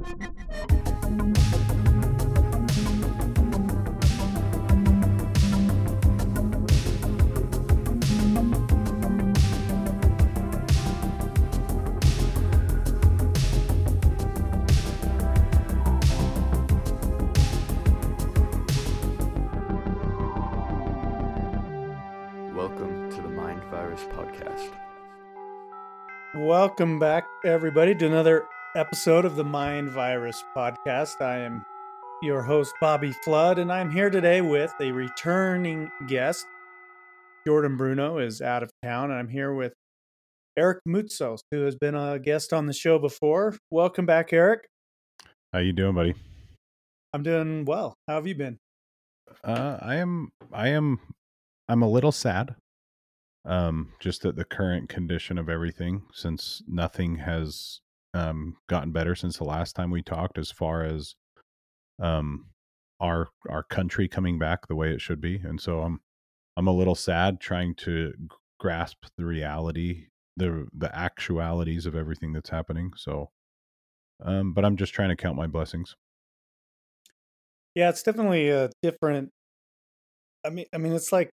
Welcome to Welcome back, everybody, to another episode of the Mind Virus Podcast. I am your host, Bobby Flood, and I'm here today with a returning guest. Jordan Bruno is out of town, and I'm here with Eric Mutzos, who has been a guest on the show before. Welcome back, Eric. How you doing, buddy? I'm doing well. How have you been? Uh, I am. I am. I'm a little sad. Um, just at the current condition of everything, since nothing has um gotten better since the last time we talked, as far as um our our country coming back the way it should be, and so I'm I'm a little sad trying to grasp the reality, the the actualities of everything that's happening. So, um, but I'm just trying to count my blessings. Yeah, it's definitely a different. I mean, I mean, it's like,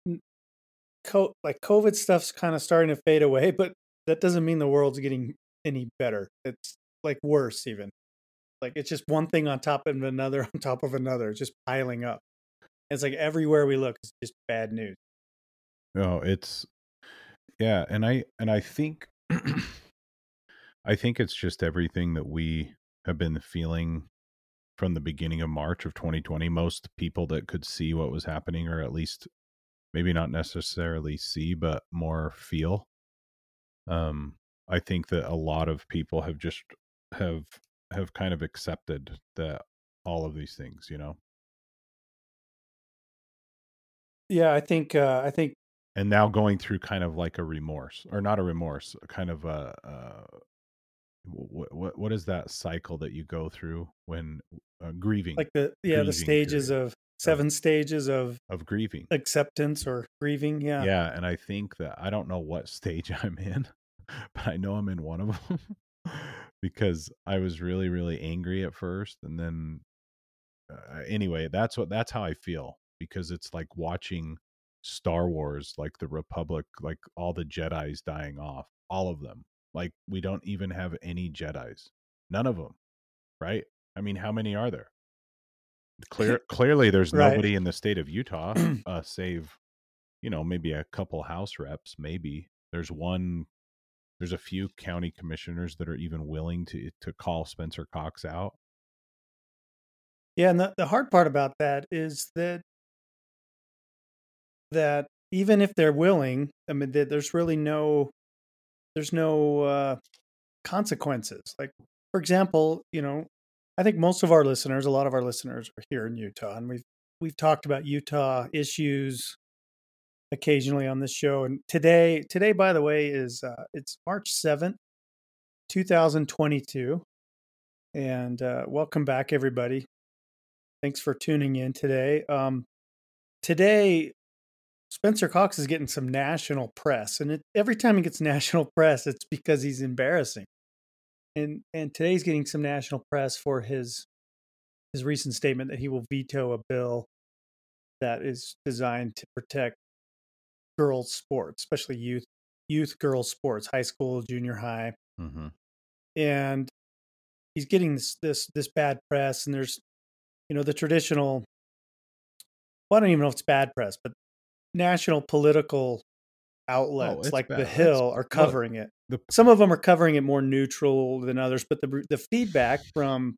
co- like COVID stuff's kind of starting to fade away, but that doesn't mean the world's getting any better. It's like worse, even. Like it's just one thing on top of another on top of another, just piling up. It's like everywhere we look, it's just bad news. No, it's yeah, and I and I think I think it's just everything that we have been feeling from the beginning of March of 2020. Most people that could see what was happening, or at least maybe not necessarily see, but more feel. Um, I think that a lot of people have just have have kind of accepted that all of these things, you know, Yeah, I think. uh I think. and now going through kind of like a remorse, or not a remorse, a kind of a. Uh, what, what what is that cycle that you go through when uh, grieving Like the yeah Grieving the stages period. of seven stages of of grieving acceptance or grieving. Yeah. yeah and i think that i don't know what stage i'm in but i know i'm in one of them because i was really really angry at first and then uh, anyway that's what that's how i feel because it's like watching star wars like the republic like all the jedis dying off all of them like we don't even have any jedis none of them right i mean how many are there clear clearly there's Right. nobody in the state of utah uh save you know maybe a couple house reps maybe there's one there's a few county commissioners that are even willing to to call spencer cox out Yeah, and the, the hard part about that is that that even if they're willing, I mean, that there's really no there's no uh, consequences. Like, for example, you know, I think most of our listeners, a lot of our listeners, are here in Utah, and we've we've talked about Utah issues occasionally on this show. And today, today, by the way, is uh, it's March seventh, two thousand twenty-two, and uh, welcome back, everybody. Thanks for tuning in today. Um, today, Spencer Cox is getting some national press, and it, every time he gets national press, it's because he's embarrassing. And and today's getting some national press for his his recent statement that he will veto a bill that is designed to protect girls' sports, especially youth youth girls' sports, high school, junior high mm-hmm. and he's getting this this this bad press and there's you know the traditional well, I don't even know if it's bad press, but national political outlets Oh, like bad. the It's- Hill are look, covering it. The Some of them are covering it more neutral than others, but the the feedback from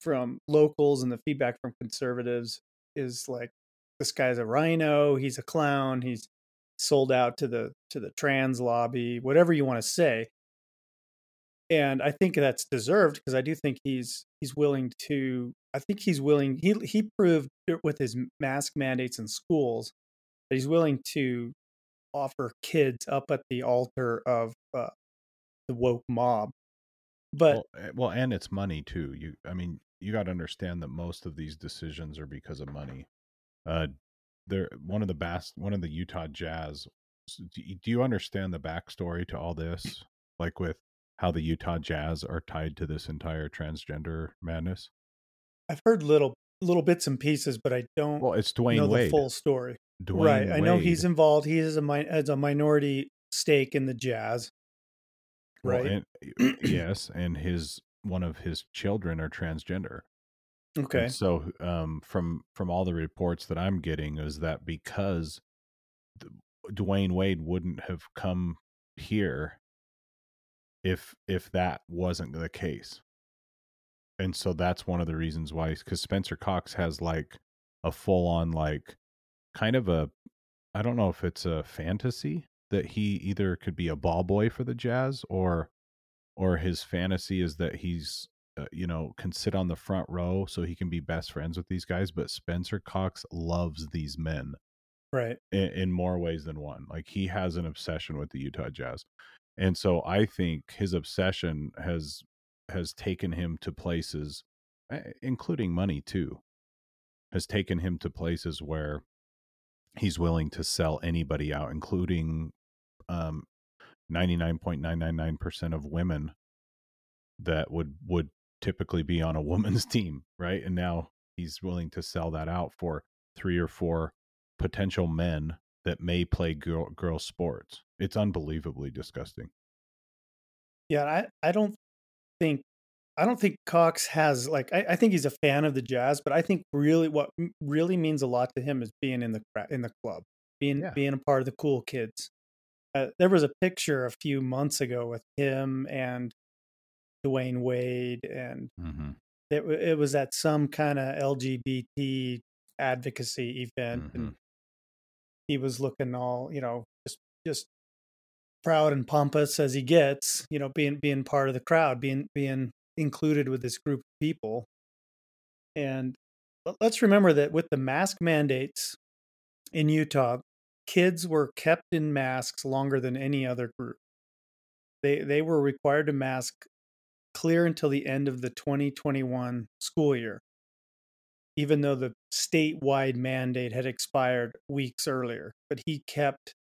from locals and the feedback from conservatives is like this guy's a RINO, he's a clown, he's sold out to the to the trans lobby, whatever you want to say. And I think that's deserved because I do think he's he's willing to I think he's willing he he proved with his mask mandates in schools that he's willing to offer kids up at the altar of uh, the woke mob. But well, eh, well and it's money too you i mean you got to understand that most of these decisions are because of money uh they're one of the best one of the utah jazz do you, do you understand the backstory to all this like with how the Utah Jazz are tied to this entire transgender madness? I've heard little little bits and pieces, but I don't Well, it's Dwyane know Wade. the full story. Dwyane right. I know he's involved. He has a mi- has a minority stake in the Jazz. Well, Right. and- yes, and his one of his children are transgender. And okay. so, um, from from all the reports that I'm getting, is that because Dwyane Wade wouldn't have come here if if that wasn't the case, and so that's one of the reasons why. Because Spencer Cox has like a full on like kind of a I don't know if it's a fantasy that he either could be a ball boy for the Jazz or or his fantasy is that he's uh, you know can sit on the front row so he can be best friends with these guys but Spencer Cox loves these men Right. in, in more ways than one like he has an obsession with the Utah Jazz and so I think his obsession has has taken him to places eh, including money too has taken him to places where he's willing to sell anybody out including um 99.999% of women that would would typically be on a woman's team right? And now he's willing to sell that out for three or four potential men that may play girl, girl sports. It's unbelievably disgusting. Yeah, I, I don't think I don't think Cox has like I, I think he's a fan of the Jazz, but I think really what really means a lot to him is being in the in the club, being Yeah. being a part of the cool kids. Uh, there was a picture a few months ago with him and Dwyane Wade, and mm-hmm. it it was at some kind of LGBT advocacy event, and he was looking all you know just just proud and pompous as he gets you know being being part of the crowd being being included with this group of people. And let- let's remember that with the mask mandates in Utah kids were kept in masks longer than any other group. They they were required to mask clear until the end of the 2021 school year even though the statewide mandate had expired weeks earlier. But he kept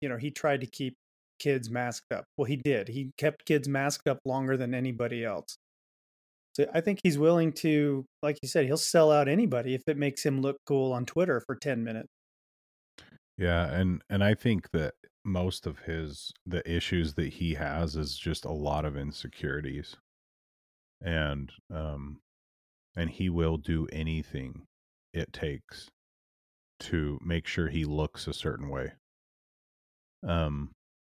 you know he tried to keep kids masked up well he did he kept kids masked up longer than anybody else so i think he's willing to like you said he'll sell out anybody if it makes him look cool on twitter for 10 minutes Yeah, and and I think that most of his the issues that he has is just a lot of insecurities. And um and he will do anything it takes to make sure he looks a certain way. Um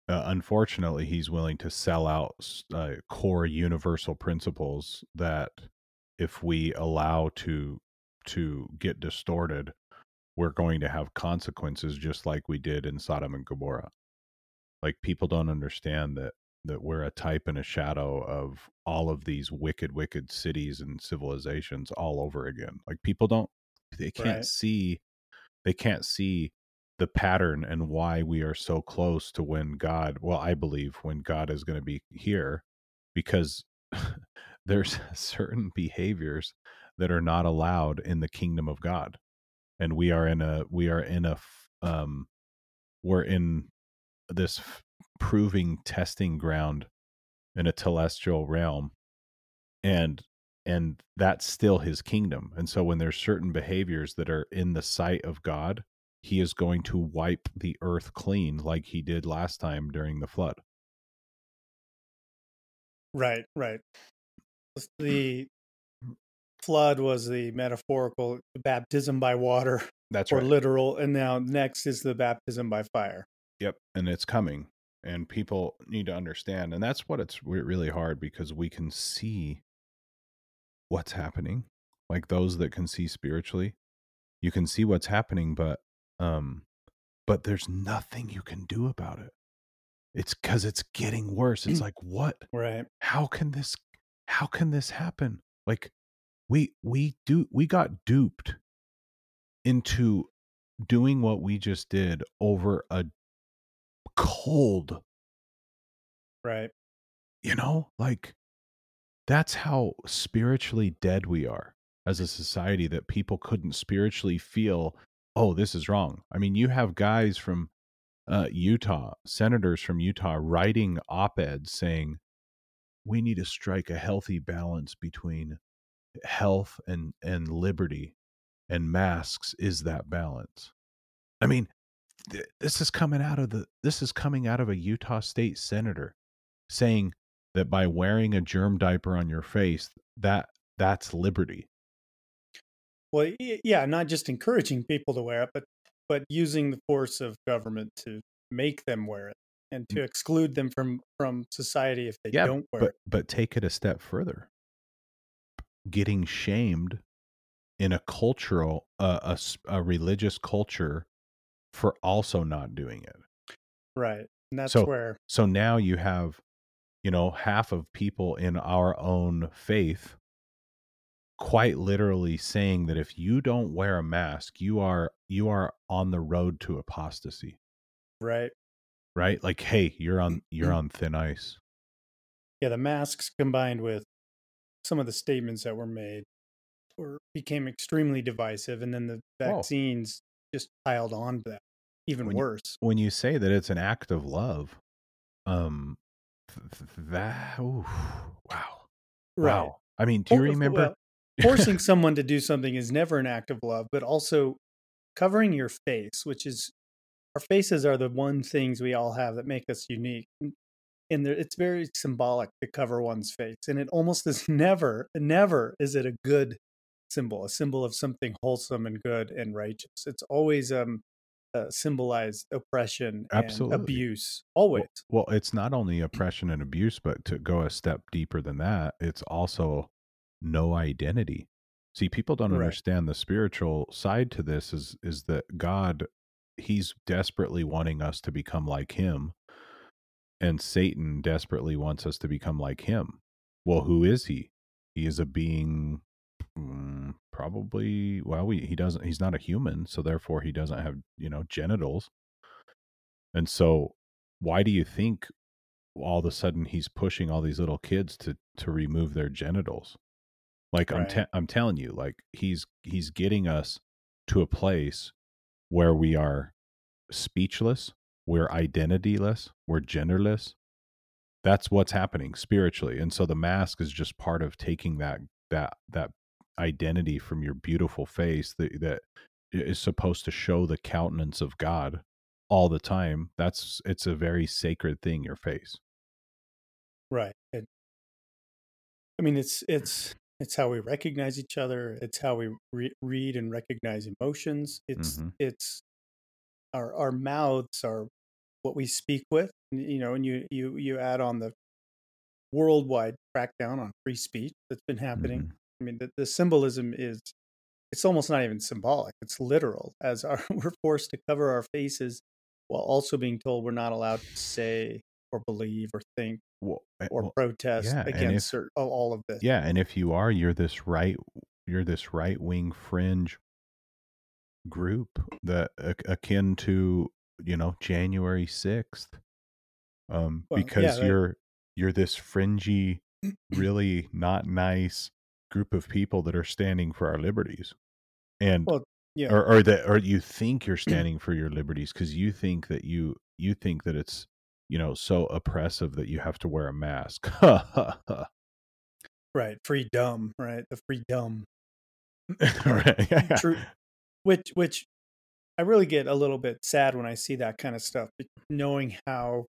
uh, unfortunately, he's willing to sell out uh, core universal principles that if we allow to to get distorted we're going to have consequences just like we did in Sodom and Gomorrah. Like people don't understand that that we're a type and a shadow of all of these wicked, wicked cities and civilizations all over again. Like people don't they can't Right. see they can't see the pattern and why we are so close to when God well, I believe when God is going to be here because there's certain behaviors that are not allowed in the kingdom of God and we are in a we are in a um we're in this proving testing ground in a celestial realm and and that's still his kingdom and so when there's certain behaviors that are in the sight of god he is going to wipe the earth clean like he did last time during the flood. Right right. Mm. The flood was the metaphorical baptism by water that's or right. literal and now next is the baptism by fire. Yep, and it's coming, and people need to understand, and that's what it's really hard because we can see what's happening. Like those that can see spiritually, you can see what's happening, but um, but there's nothing you can do about it. It's because it's getting worse. It's like what? right How can this? How can this happen? Like we we do we got duped into doing what we just did over a cold right you know like that's how spiritually dead we are as a society that people couldn't spiritually feel oh this is wrong. I mean you have guys from uh, utah senators from utah writing op-eds saying we need to strike a healthy balance between health and and liberty and masks is that balance. I mean th- this is coming out of the this is coming out of a utah state senator saying that by wearing a germ diaper on your face that that's liberty Well, yeah, not just encouraging people to wear it, but but using the force of government to make them wear it and to exclude them from from society if they yeah don't wear but it. but take it a step further getting shamed in a cultural uh, a, a religious culture for also not doing it Right. And that's So- where so now you have you know half of people in our own faith quite literally saying that if you don't wear a mask you are you are on the road to apostasy right. right like hey you're on you're on thin ice Yeah, the masks combined with some of the statements that were made were became extremely divisive and then the Whoa. vaccines just piled on to that. Even When you- worse. when you say that it's an act of love um th- th- that ooh, wow Right. wow i mean do you Well, remember well, forcing someone to do something is never an act of love, but also covering your face, which is our faces are the one things we all have that make us unique. And it's very symbolic to cover one's face. And it almost is never, never is it a good symbol, a symbol of something wholesome and good and righteous. It's always um uh, symbolized oppression and Absolutely. abuse. Always. Well, it's not only oppression and abuse, but to go a step deeper than that, it's also no identity. See, people don't Right. understand the spiritual side to this is is that God he's desperately wanting us to become like him and Satan desperately wants us to become like him. Well, who is he? He is a being mm, probably well, we, he doesn't he's not a human, so therefore he doesn't have, you know, genitals. And so why do you think all of a sudden he's pushing all these little kids to to remove their genitals like i'm te- i'm telling you like he's he's getting us to a place where we are speechless we're identityless we're genderless that's what's happening spiritually and so the mask is just part of taking that that that identity from your beautiful face that that is supposed to show the countenance of god all the time that's it's a very sacred thing your face Right. It, I mean, it's it's it's how we recognize each other. It's how we re- read and recognize emotions. It's Mhm. it's our our mouths are what we speak with. You know, and you you you add on the worldwide crackdown on free speech that's been happening. Mhm. I mean, the, the symbolism is it's almost not even symbolic. It's literal. As our, we're forced to cover our faces while also being told we're not allowed to say or believe or think well, eh, or well, protest yeah, against if- cer- oh, all of this. yeah and if you are you're this right you're this right wing fringe group that akin to you know january 6th um Well, because that- you're you're this fringy really not nice group of people that are standing for our liberties and yeah. or or that or you think you're standing for your liberties because you think that you you think that it's you know so oppressive that you have to wear a mask Right. Freedom. Right. The freedom. right True. Which, which I really get a little bit sad when I see that kind of stuff, knowing how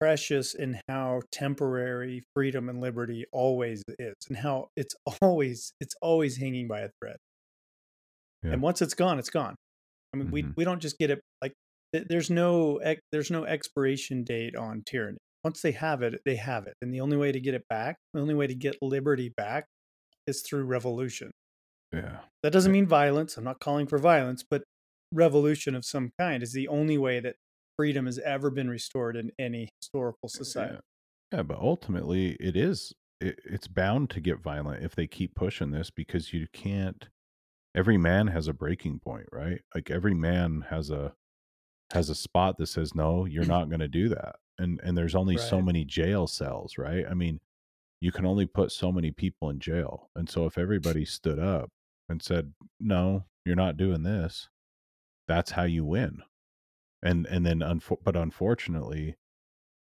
precious and how temporary freedom and liberty always is and how it's always it's always hanging by a thread Yeah. and once it's gone it's gone i mean Mhm. we we don't just get it like there's no there's no expiration date on tyranny. Once they have it they have it and the only way to get it back the only way to get liberty back is through revolution. Yeah that doesn't mean violence i'm not calling for violence but revolution of some kind is the only way that freedom has ever been restored in any historical eh, society. Yeah, but ultimately it is it, it's bound to get violent if they keep pushing this because you can't every man has a breaking point, right? Like every man has a has a spot that says no, you're mm-hmm. not going to do that. And and there's only so many jail cells, right? I mean, you can only put so many people in jail. And so if everybody stood up and said, "No, you're not doing this." That's how you win. And and then unfo- but unfortunately,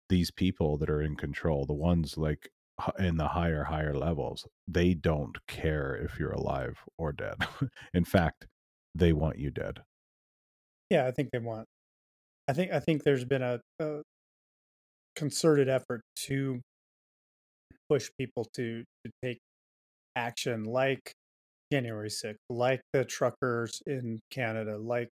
these people that are in control, the ones like in the higher higher levels, they don't care if you're alive or dead. in fact, they want you dead. Yeah, I think they want. I think I think there's been a, a concerted effort to push people to to take action, like January 6th, like the truckers in Canada, like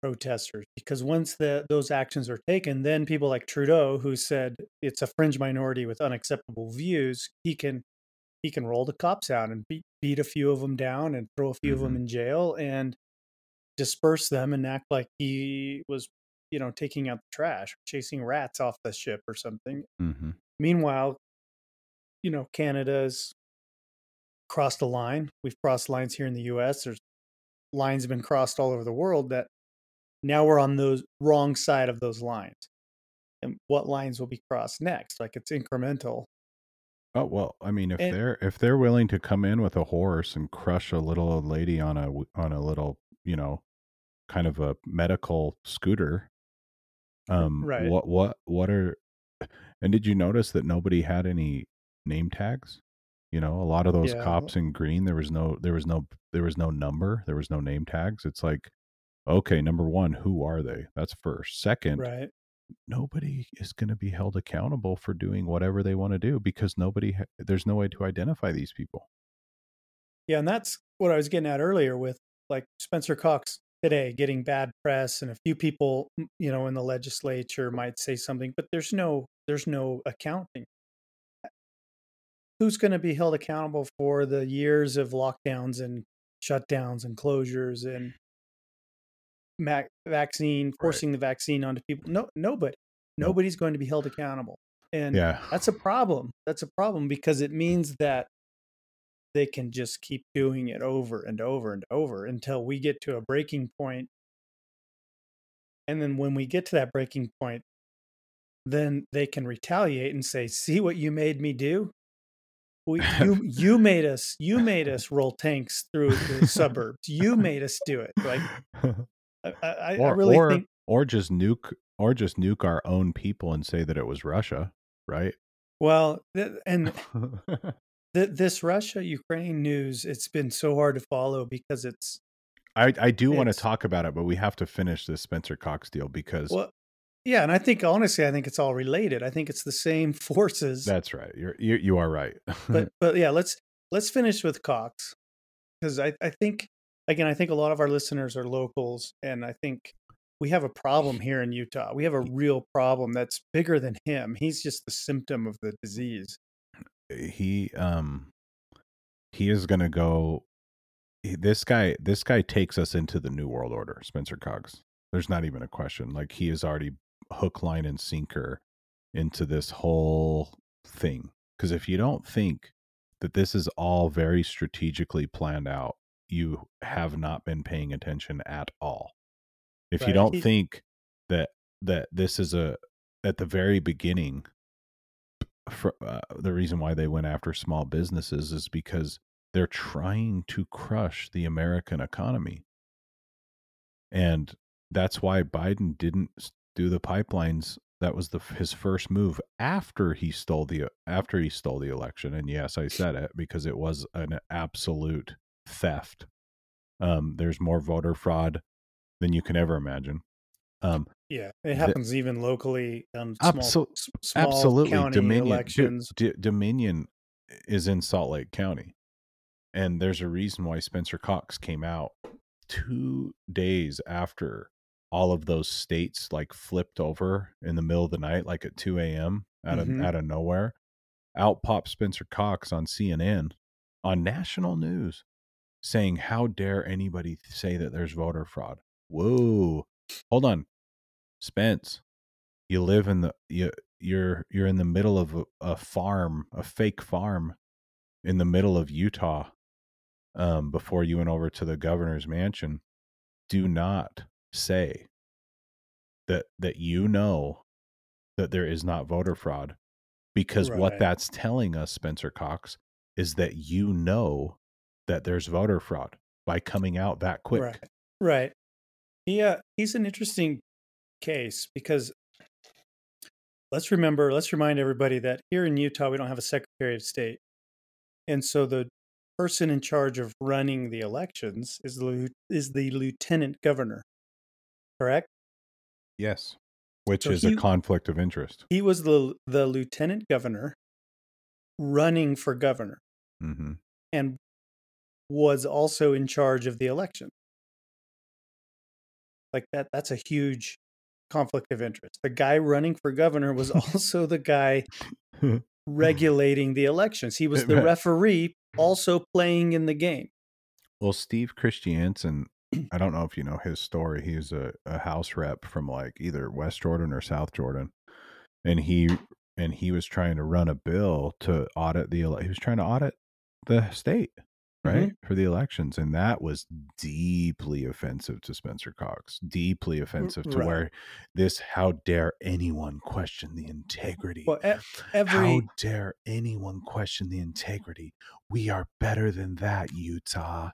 protesters. Because once the those actions are taken, then people like Trudeau, who said it's a fringe minority with unacceptable views, he can he can roll the cops out and beat beat a few of them down and throw a few of them Mhm. in jail and disperse them and act like he was you know taking out the trash chasing rats off the ship or something. Hmm meanwhile you know canada's crossed a line. We've crossed lines here in the us there's lines have been crossed all over the world that now we're on those wrong side of those lines. And what lines will be crossed next? Like it's incremental. Oh well, I mean, if And- they're if they're willing to come in with a horse and crush a little old lady on a on a little, you know, kind of a medical scooter, um, Right. what what what are? And did you notice that nobody had any name tags? You know, a lot of those Yeah. cops in green, there was no there was no there was no number, there was no name tags. It's like, okay, number one, who are they? That's first. Second, right nobody is going to be held accountable for doing whatever they want to do because nobody ha- there's no way to identify these people Yeah, and that's what I was getting at earlier with like Spencer Cox today getting bad press and a few people, you know, in the legislature might say something, but there's no there's no accounting. Who's going to be held accountable for the years of lockdowns and shutdowns and closures and mac- vaccine forcing the vaccine onto people? No, nobody. Nope. Nobody's going to be held accountable. And yeah that's a problem. That's a problem because it means that they can just keep doing it over and over and over until we get to a breaking point. And then when we get to that breaking point, then they can retaliate and say, "See what you made me do? We, you you made us you made us roll tanks through the suburbs. You made us do it." Like I, I, I or really or, think or just nuke or just nuke our own people and say that it was russia right well, and th- this Russia Ukraine news, it's been so hard to follow because it's i i do want to talk about it but we have to finish this spencer cox deal because well, yeah, and I think honestly, I think it's all related. I think it's the same forces. that's right you're you, you are right but but yeah, let's let's finish with Cox because I I think again I think a lot of our listeners are locals, and I think we have a problem here in Utah. We have a real problem that's bigger than him. He's just the symptom of the disease. He um he is gonna go he- this guy this guy takes us into the new world order spencer cox there's not even a question like he is already hook line and sinker into this whole thing. Because if you don't think that this is all very strategically planned out you have not been paying attention at all. If you don't think that that this is a at the very beginning for, uh, the reason why they went after small businesses is because they're trying to crush the American economy. And that's why Biden didn't do the pipelines. That was the his first move after he stole the after he stole the election. And yes, I said it because it was an absolute theft. Um, there's more voter fraud than you can ever imagine. Um, Yeah, it The- happens even locally on small, s- small absolutely county dominion elections. D- dominion is in salt lake county and there's a reason why spencer cox came out two days after all of those states like flipped over in the middle of the night like at 2 a.m out of Mhm. out of nowhere out pops spencer cox on cnn on national news saying how dare anybody say that there's voter fraud whoa hold on spence you live in the you you're you're in the middle of a, a farm a fake farm in the middle of utah um before you went over to the governor's mansion do not say that that you know that there is not voter fraud because what that's telling us spencer cox is that you know that there's voter fraud by coming out that quick Right. Right. Yeah, he's an interesting case because let's remember, let's remind everybody that here in Utah, we don't have a Secretary of State. And so the person in charge of running the elections is the, is the lieutenant governor, correct? Yes. Which So is he- a conflict of interest. He was the, the lieutenant governor running for governor hmm and was also in charge of the election. Like that, that's a huge conflict of interest. The guy running for governor was also the guy regulating the elections. He was the referee also playing in the game. Well, Steve Christiansen, I don't know if you know his story. He's a, a house rep from like either West Jordan or South Jordan, and he and he was trying to run a bill to audit the. He was trying to audit the state, right, for the elections, and that was deeply offensive to Spencer Cox. Deeply offensive to right. where this. How dare anyone question the integrity? Well, every How dare anyone question the integrity? We are better than that, Utah.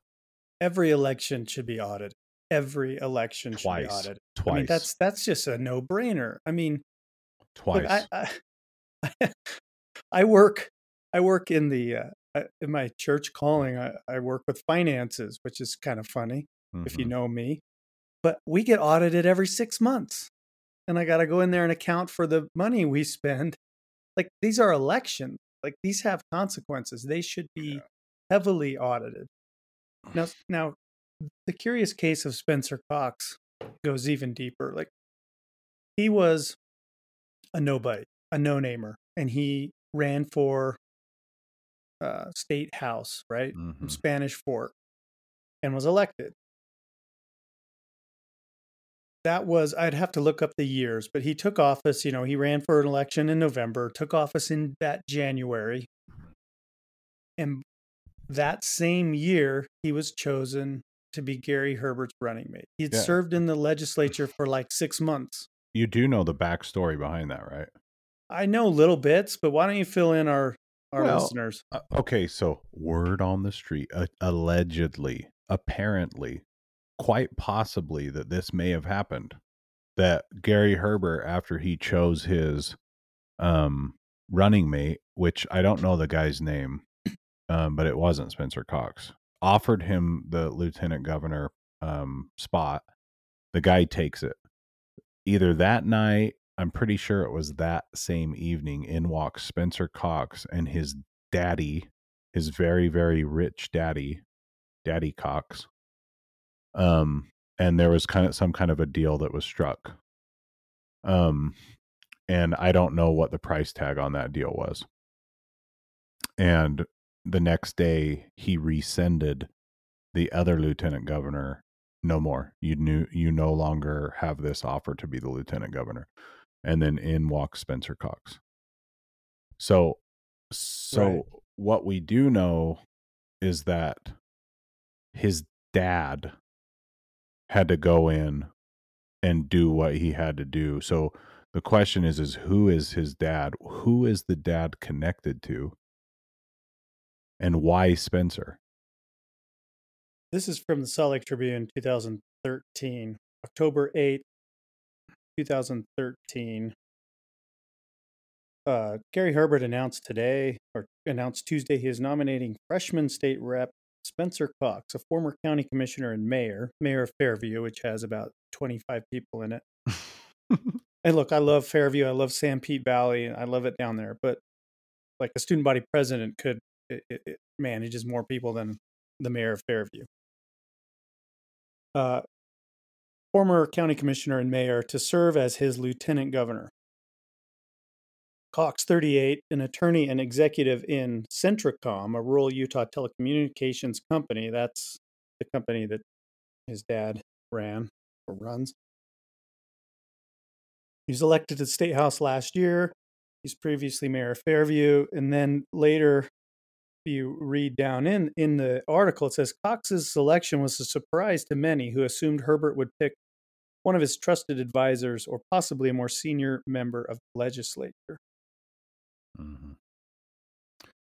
every election should be audited. Every election should be audited. Twice. I mean, that's that's just a no brainer. I mean, twice. Look, I, I, I work I work in the uh, I- in my church calling. I, I work with finances, which is kind of funny if you Mhm. know me. But we get audited every six months, and I got to go in there and account for the money we spend. Like these are elections. Like these have consequences. They should be heavily audited. Now, now, the curious case of Spencer Cox goes even deeper. Like he was a nobody, a no-namer, and he ran for uh, state house, right, from Mhm. Spanish Fork, and was elected. That was I'd have to look up the years, but he took office. You know, he ran for an election in November, took office in that January, and that same year he was chosen to be Gary Herbert's running mate. He had Yeah. served in the legislature for like six months. You do know the backstory behind that, right? I know little bits, but why don't you fill in our our Well, listeners? Uh, okay, so word on the street, uh, allegedly, apparently, quite possibly that this may have happened. That Gary Herbert, after he chose his um, running mate, which I don't know the guy's name, um, but it wasn't Spencer Cox, offered him the lieutenant governor um, spot. The guy takes it. Either that night, I'm pretty sure it was that same evening, in walks Spencer Cox and his daddy, his very, very rich daddy, Daddy Cox. Um, and there was kind of some kind of a deal that was struck. Um, and I don't know what the price tag on that deal was. And the next day he rescinded the other lieutenant governor no more you knew you no longer have this offer to be the lieutenant governor and then in walks spencer cox. So so Right. what we do know is that his dad had to go in and do what he had to do. So the question is is who is his dad? Who is the dad connected to? And why spencer? This is from the Salt Lake Tribune, 2013, October 8th, 2013. Uh, Gary Herbert announced today, or announced Tuesday, he is nominating freshman state rep Spencer Cox, a former county commissioner and mayor, mayor of Fairview, which has about 25 people in it. And look, I love Fairview. I love Sanpete Valley. I love it down there. But like a student body president could it, it, it manages more people than the mayor of Fairview. Uh, former county commissioner and mayor to serve as his lieutenant governor. Cox, 38, an attorney and executive in CentraCom, a rural Utah telecommunications company. That's the company that his dad ran or runs. He was elected to the state house last year. He's previously mayor of Fairview, and then later, if you read down in in the article, it says Cox's selection was a surprise to many who assumed Herbert would pick one of his trusted advisors or possibly a more senior member of the legislature. Mhm.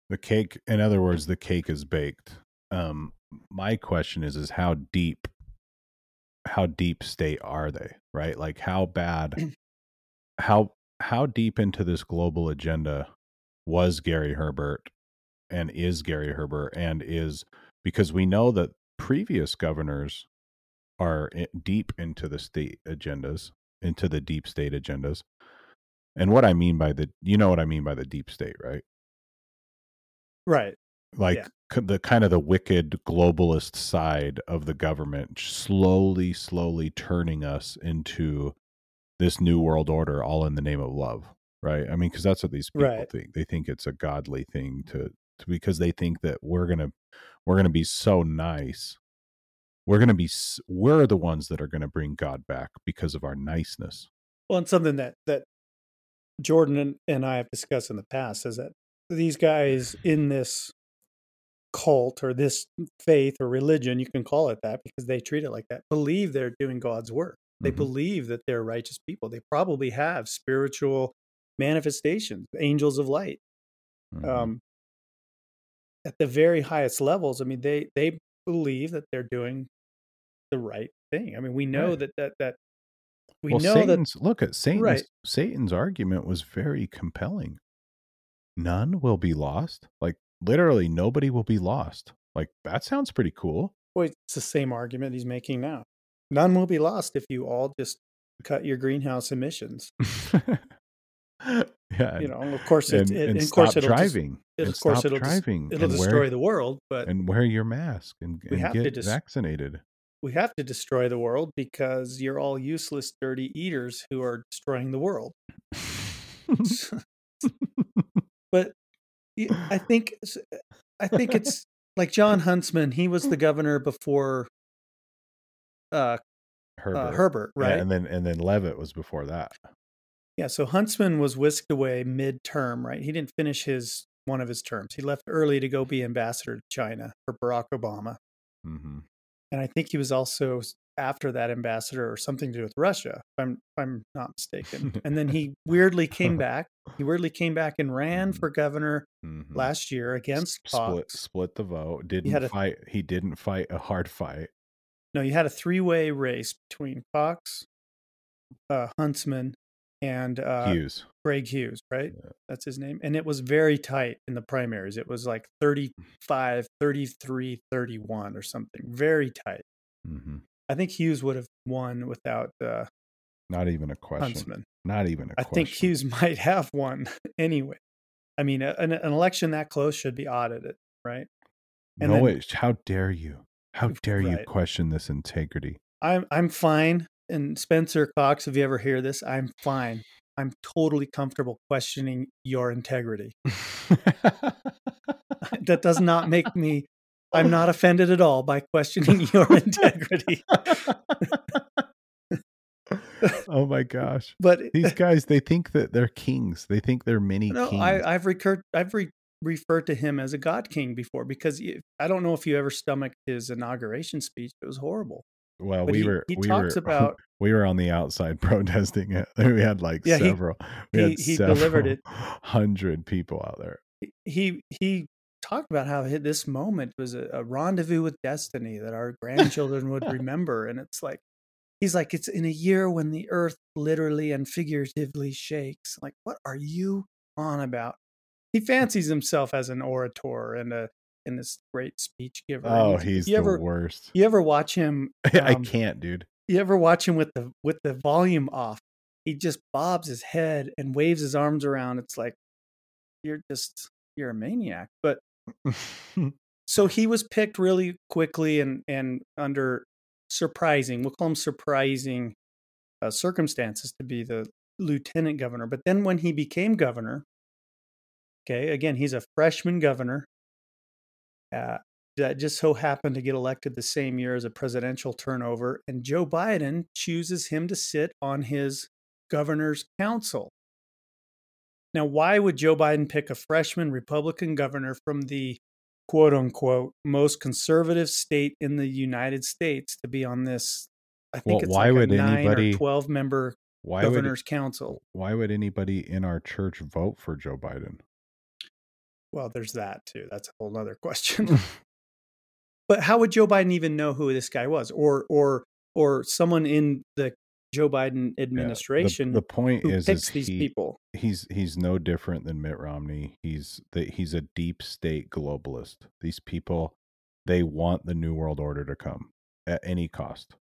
The cake, in other words, the cake is baked. Um, my question is, is how deep, how deep state are they? Right? Like how bad, how how deep into this global agenda was Gary Herbert and is Gary Herbert and is because we know that previous governors are deep into the state agendas, into the deep state agendas. And what I mean by the, you know what I mean by the deep state, right? Right. Like Yeah. the kind of the wicked globalist side of the government slowly, slowly turning us into this new world order, all in the name of love, right? I mean, because that's what these people Right. think. They think it's a godly thing to, to because they think that we're gonna we're gonna be so nice. We're gonna be we're the ones that are gonna bring God back because of our niceness. Well, and something that that Jordan and, and I have discussed in the past is that these guys in this cult or this faith or religion, you can call it that because they treat it like that, believe they're doing God's work. They Mhm. believe that they're righteous people. They probably have spiritual manifestations, angels of light. Mhm. Um, at the very highest levels, I mean, they they believe that they're doing the right thing. I mean, we know Right. that that that we well, know that look at Satan's Right. Satan's argument was very compelling. None will be lost. Like literally, nobody will be lost. Like that sounds pretty cool. Well, it's the same argument he's making now. None will be lost if you all just cut your greenhouse emissions. yeah, You know, of course, it, and, it, and of stop course, it'll just- driving. it- and of course, stop it'll driving. it'll destroy wear, the world, but and wear your mask and, and get vaccinated. We have to destroy the world because you're all useless, dirty eaters who are destroying the world. but I think s- I think it's like Jon Huntsman. He was the governor before uh, Herbert, uh, Herbert, Yeah, right? and then and then Leavitt was before that. Yeah, so Huntsman was whisked away mid-term, right? He didn't finish his one of his terms. He left early to go be ambassador to China for Barack Obama, hmm and I think he was also after that ambassador or something to do with Russia, if I'm if I'm not mistaken. and then he weirdly came back. He weirdly came back and ran Mhm. for governor hmm last year against split Cox. split the vote. Didn't had a- fight. He didn't fight a hard fight. No, you had a three-way race between Cox, uh, Huntsman, and uh, Hughes. Greg Hughes, right? Yeah. That's his name. And it was very tight in the primaries. It was like 35, 33, 31 or something. Very tight. hmm I think Hughes would have won without uh, Not even a question. Huntsman. Not even a I question. I think Hughes might have won anyway. I mean, a- an, an election that close should be audited, right? and no, then- how dare you? How dare you question this integrity? I'm I'm fine. And Spencer Cox, if you ever hear this, I'm fine. I'm totally comfortable questioning your integrity. That does not make me I'm oh. not offended at all by questioning your integrity. oh my gosh. But These guys, they think that they're kings. They think they're mini no, kings. I, I've recurred, I've re- referred to him as a God King before because I don't know if you ever stomached his inauguration speech. It was horrible. Well, but we he- were he we talks were about- we were on the outside protesting it. We had like Yeah, he- several we had he- he delivered it. hundred people out there. He he talked about how this moment was a, a rendezvous with destiny that our grandchildren would remember, and it's like he's like it's in a year when the earth literally and figuratively shakes. Like, what are you on about? He fancies himself as an orator and a and this great speech giver. Oh, he's you the ever worst. you ever watch him? I um, can't, dude. You ever watch him with the with the volume off? He just bobs his head and waves his arms around. It's like you're just you're a maniac. But so he was picked really quickly and and under surprising, we'll call them surprising uh, circumstances to be the lieutenant governor. But then when he became governor, okay, again he's a freshman governor. Uh, that just so happened to get elected the same year as a presidential turnover, and Joe Biden chooses him to sit on his governor's council. Now, why would Joe Biden pick a freshman Republican governor from the quote unquote most conservative state in the United States to be on this? I think Well, it's why like would a nine anybody- or twelve member why would governor's council. why would anybody in our church vote for Joe Biden? Well, there's that too. That's a whole other question. Mm. but how would Joe Biden even know who this guy was, or or or someone in the Joe Biden Yeah. administration The, the point is, picks is these he, people. he's he's no different than Mitt Romney. He's the, he's a deep state globalist. These people, they want the new world order to come at any cost.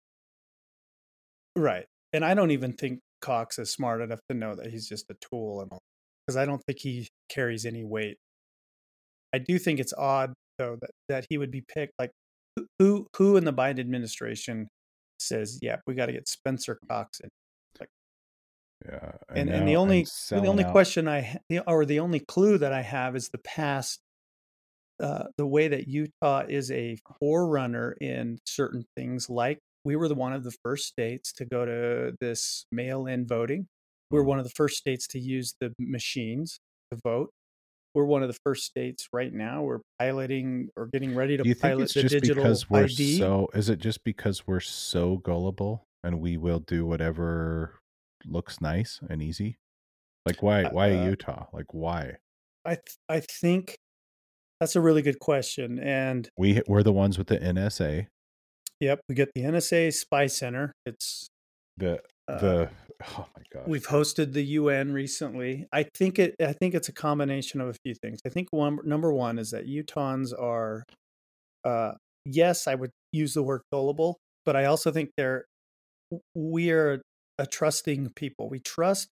Right. And I don't even think Cox is smart enough to know that he's just a tool and all because I don't think he carries any weight. I do think it's odd though that, that he would be picked like who- who in the Biden administration says, Yeah, we gotta get Spencer Cox in. Yeah, And and, the only the only out- question I or the only clue that I have is the past uh, the way that Utah is a forerunner in certain things like we were the one of the first states to go to this mail-in voting. We're Mhm. one of the first states to use the machines to vote. We're one of the first states right now. We're piloting or getting ready to Do you think pilot it's the just digital because we're ID. so? Is it just because we're so gullible and we will do whatever looks nice and easy? Like why? Why Uh, Utah? Like why? I th- I think that's a really good question. And We we're the ones with the NSA. yep, we get the NSA Spy Center. It's The uh, the oh my god. We've hosted the UN recently. I think it. I think it's a combination of a few things. I think one number one is that Utahns are, uh, yes, I would use the word gullible, but I also think they're we are a trusting people. We trust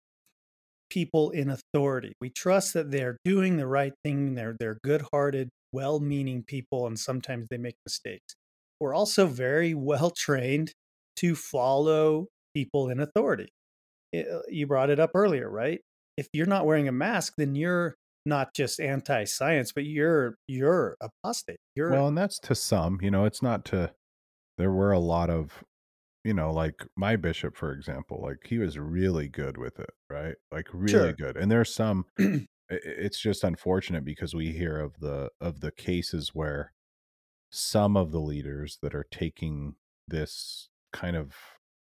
people in authority. We trust that they're doing the right thing. They're they're good-hearted, well-meaning people, and sometimes they make mistakes. We're also very well trained to follow people in authority it- Uh, you brought it up earlier, right? If you're not wearing a mask, then you're not just anti-science, but you're you're apostate. You're Well, and that's to some, you know, it's not to there were a lot of you know, like my bishop for example, like he was really good with it, right? Like really Sure. good. And there's some mm. i- it's just unfortunate because we hear of the of the cases where some of the leaders that are taking this kind of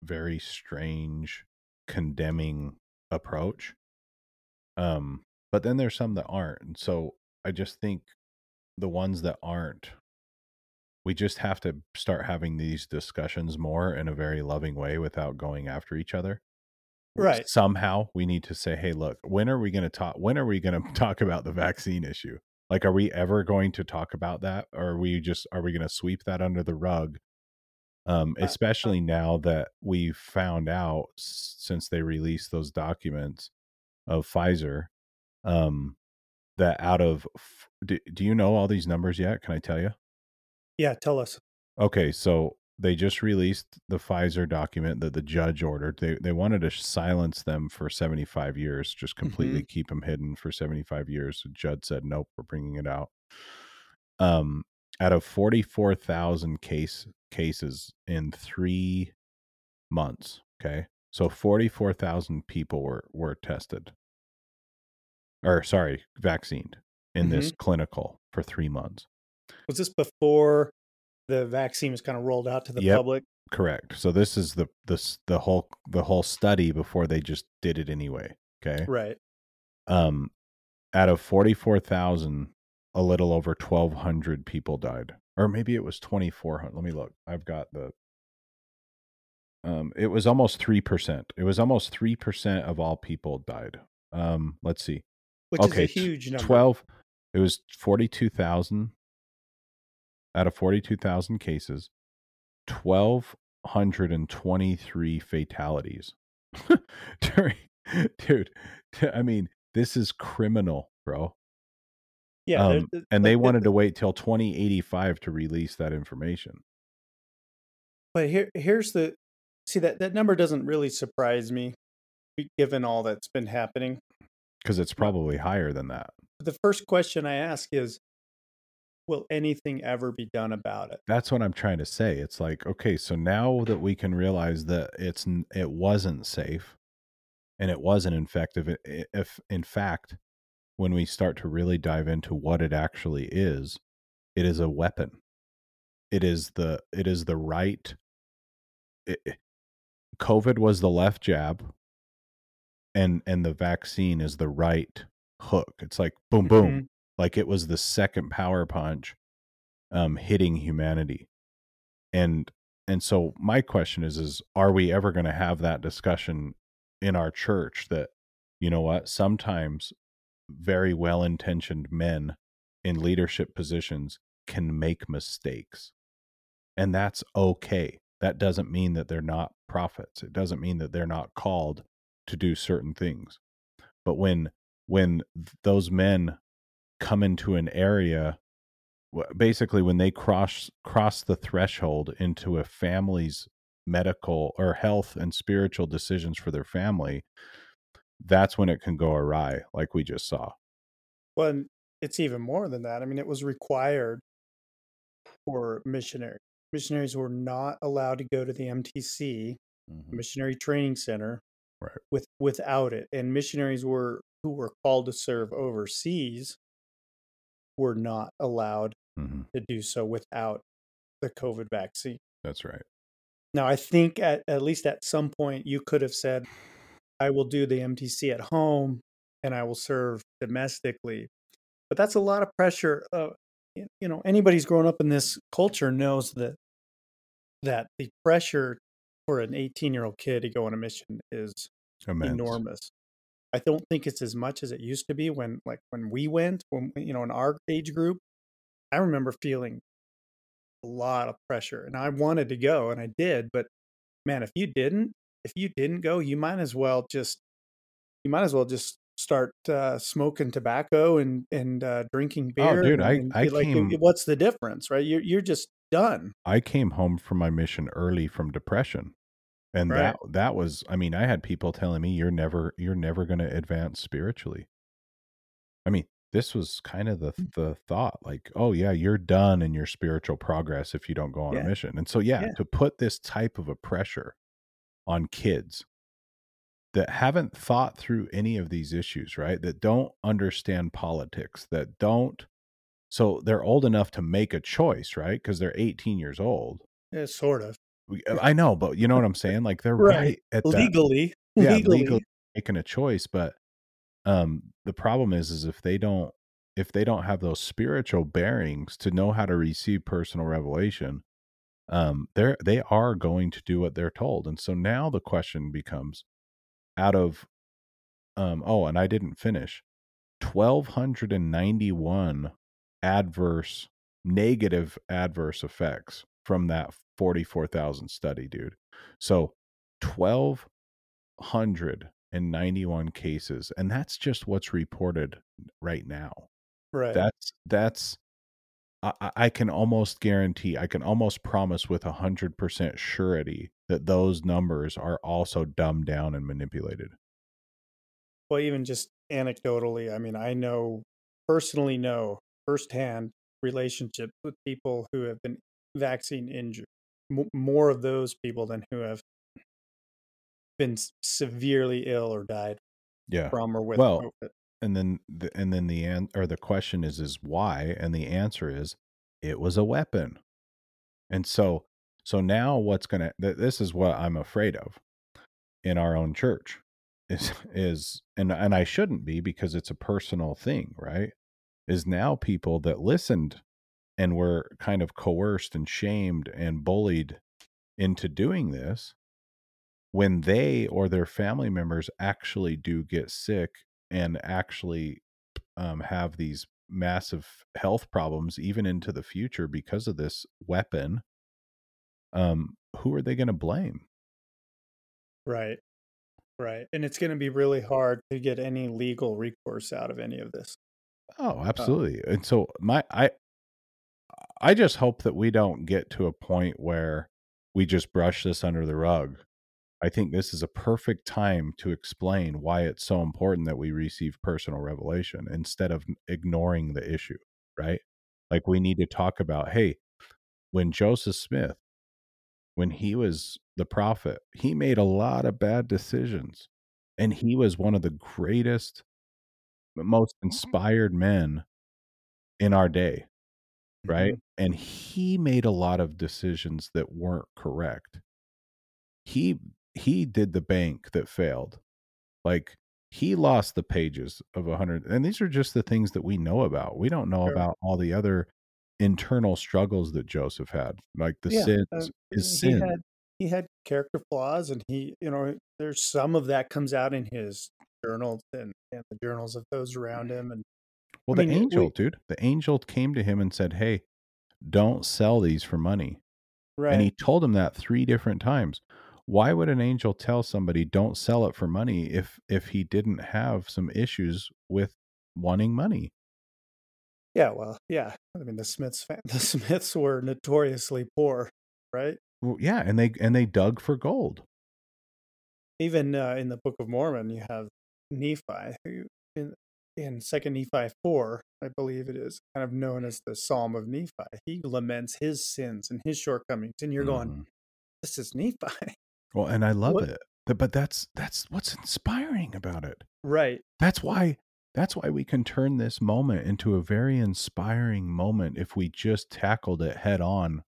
very strange condemning approach um but then there's some that aren't and so i just think the ones that aren't we just have to start having these discussions more in a very loving way without going after each other Right. somehow we need to say hey look when are we going to talk when are we going to talk about the vaccine issue like are we ever going to talk about that or are we just are we going to sweep that under the rug um Uh, especially now that we've found out since they released those documents of Pfizer um that out of do, do you know all these numbers yet can i tell you yeah. Tell us. Okay, so they just released the Pfizer document that the judge ordered. They they wanted to silence them for 75 years, just completely keep them hidden for 75 years. The judge said, "Nope, we're bringing it out." Um out of 44,000 case cases in 3 months, okay? So 44,000 people were were tested. Or sorry, vaccinated in this clinical for 3 months. Was this before the vaccine was kind of rolled out to the Yep. public? Correct. So this is the this the whole the whole study before they just did it anyway. Okay. Right. Um, out of forty four thousand, a little over twelve hundred people died, or maybe it was twenty four hundred. Let me look. I've got the. Um, it was almost three percent. It was almost three percent of all people died. Um, let's see. Which Okay, is a huge number. 12 it was 42,000 out of 42,000 cases 1223 fatalities during dude I mean this is criminal bro Yeah. um, and they like, wanted to wait till 2085 to release that information But here, here's the see that that number doesn't really surprise me, given all that's been happening. because it's probably higher than that The first question I ask is, will anything ever be done about it? that's what i'm trying to say it's like okay so now that we can realize that it's it wasn't safe and it wasn't effective if in fact when we start to really dive into what it actually is it is a weapon. It is the it is the right it, covid was the left jab and and the vaccine is the right hook. It's like boom boom Mhm. like it was the second power punch um hitting humanity. And and so my question is is are we ever going to have that discussion in our church that you know what sometimes very well intentioned men in leadership positions can make mistakes. And that's okay. That doesn't mean that they're not prophets. It doesn't mean that they're not called to do certain things. But when when those men come into an area basically when they cross cross the threshold into a family's medical or health and spiritual decisions for their family that's when it can go awry like we just saw well it's even more than that i mean it was required for missionaries missionaries were not allowed to go to the mtc mm-hmm. missionary training center right. with without it and missionaries were who were called to serve overseas were not allowed mm-hmm. to do so without the COVID vaccine. That's right. Now, I think at, at least at some point you could have said, I will do the MTC at home and I will serve domestically. But that's a lot of pressure. Uh, you know, anybody's grown up in this culture knows that that the pressure for an 18 year old kid to go on a mission is Immense. enormous. I don't think it's as much as it used to be when like when we went, when you know, in our age group, I remember feeling a lot of pressure and I wanted to go and I did, but man, if you didn't, if you didn't go, you might as well just you might as well just start uh, smoking tobacco and and uh, drinking oh, beer. Oh, dude, and, I, I like, came. What's the difference, right? You're you're just done. I came home from my mission early from depression, and right. that that was i mean i had people telling me you're never you're never going to advance spiritually i mean this was kind of the mm. the thought like oh yeah you're done in your spiritual progress if you don't go on yeah. a mission and so yeah, yeah to put this type of a pressure on kids that haven't thought through any of these issues right that don't understand politics that don't so they're old enough to make a choice right because they're 18 years old yeah, sort of uh, I know, but you know what I'm saying? Like they're right, right at legally, that, yeah, legally. legally making a choice. But um, the problem is, is if they don't, if they don't have those spiritual bearings to know how to receive personal revelation, um, they're they are going to do what they're told. And so now the question becomes, out of, um, oh, and I didn't finish, twelve hundred and ninety one adverse, negative adverse effects from that 44,000 study, dude. So 1,291 cases. And that's just what's reported right now. Right. That's, that's, I, I can almost guarantee, I can almost promise with a hundred percent surety that those numbers are also dumbed down and manipulated. Well, even just anecdotally, I mean, I know personally know firsthand relationships with people who have been vaccine injured m- more of those people than who have been severely ill or died yeah from or with well COVID. And then the, and then the an- or the question is is why? And the answer is it was a weapon. And so so now what's gonna th- this is what i'm afraid of in our own church is is and and i shouldn't be because it's a personal thing right? Is now people that listened and were kind of coerced and shamed and bullied into doing this when they or their family members actually do get sick and actually um, have these massive health problems even into the future because of this weapon um who are they going to blame? Right. Right and it's going to be really hard to get any legal recourse out of any of this. Oh absolutely um, and so my i I just hope that we don't get to a point where we just brush this under the rug. I think this is a perfect time to explain why it's so important that we receive personal revelation instead of ignoring the issue, right? Like we need to talk about, hey, when Joseph Smith, when he was the prophet, he made a lot of bad decisions. And he was one of the greatest, most inspired men in our day right? Mm-hmm. And he made a lot of decisions that weren't correct. He he did the bank that failed. Like he lost the pages of a hundred and these are just the things that we know about. We don't know sure. about all the other internal struggles that Joseph had, like the Yeah, sins, uh, his he sin. had he had character flaws, and he, you know, there's some of that comes out in his journals and, and the journals of those around him, and Well, I the mean, angel, we- dude, the angel came to him and said, "Hey, don't sell these for money." right, And he told him that three different times. Why would an angel tell somebody don't sell it for money if if he didn't have some issues with wanting money? yeah, well, yeah. I mean, the Smiths, the Smiths were notoriously poor, right? Well, yeah, and they and they dug for gold. Even uh, in the Book of Mormon, you have Nephi who in in Second Nephi four, I believe it is, kind of known as the Psalm of Nephi. He laments his sins and his shortcomings, and you're going, Mhm. "This is Nephi." Well, and I love What- it. But that's that's what's inspiring about it. right. That's why that's why we can turn this moment into a very inspiring moment if we just tackled it head on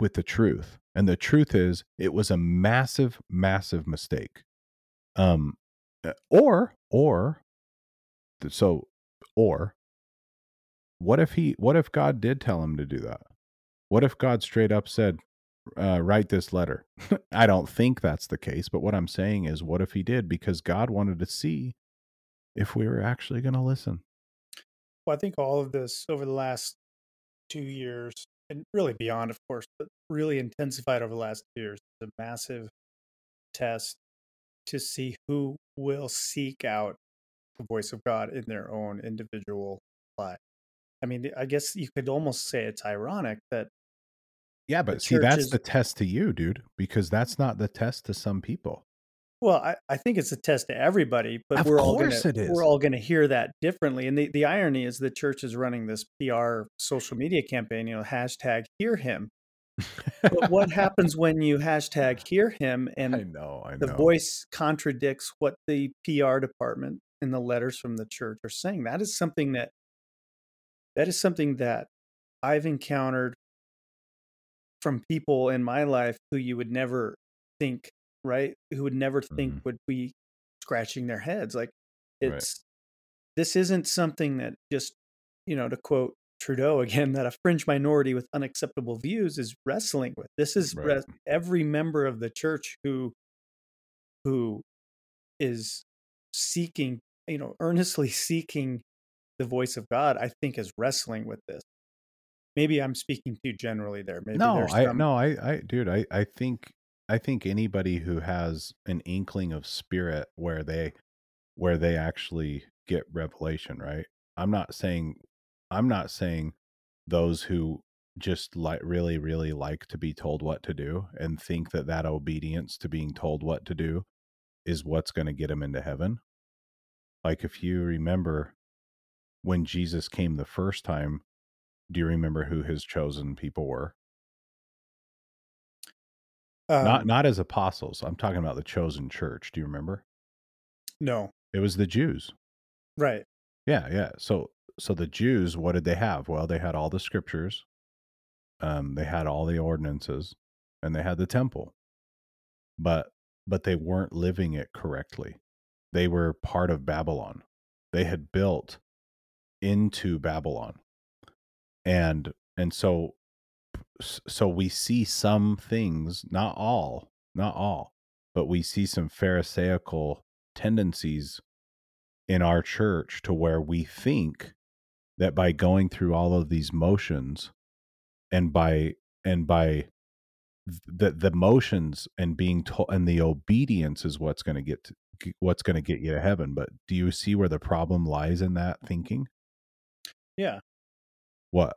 with the truth. And the truth is it was a massive massive mistake. Um uh, or or so or what if he what if God did tell him to do that? What if God straight up said uh, write this letter? I don't think that's the case, but what I'm saying is what if he did because God wanted to see if we were actually going to listen. Well, I think all of this over the last two years, and really beyond, of course, but really intensified over the last two years, is a massive test to see who will seek out the voice of God in their own individual life. I mean, I guess you could almost say it's ironic that Yeah, but see that's is- the test to you, dude, because that's not the test to some people. Well, I, I think it's a test to everybody, but Of we're all gonna course it is. we're all gonna hear that differently. And the, the irony is the church is running this PR social media campaign, you know, hashtag hear him. But what happens when you hashtag hear him and I know, I know. the voice contradicts what the PR department and the letters from the church are saying? That is something that that is something that I've encountered from people in my life who you would never think, right? Who would never think Mhm. would be scratching their heads. Like Right. it's this isn't something that just, you know, to quote Trudeau again, that a fringe minority with unacceptable views is wrestling with. This is Right. res- every member of the church who who is seeking, you know, earnestly seeking the voice of God, I think is wrestling with this. Maybe I'm speaking too generally there. Maybe no, there's I some, no, I, I, dude, I, I think, I think anybody who has an inkling of spirit where they, where they actually get revelation, right? I'm not saying, I'm not saying those who just like really, really like to be told what to do and think that that obedience to being told what to do is what's going to get them into heaven. Like if you remember when Jesus came the first time, do you remember who his chosen people were? not um, not as apostles. I'm talking about the chosen church. Do you remember? no, It was the Jews. right. Yeah, yeah. So so the Jews, what did they have? Well, they had all the scriptures. Um, they had all the ordinances, and they had the temple. But but they weren't living it correctly. They were part of Babylon. They had built into Babylon. And and so so we see some things, not all, not all, but we see some pharisaical tendencies in our church to where we think that by going through all of these motions and by and by the the motions and being told and the obedience is what's going to get what's going to get you to heaven but do you see where the problem lies in that thinking Yeah. What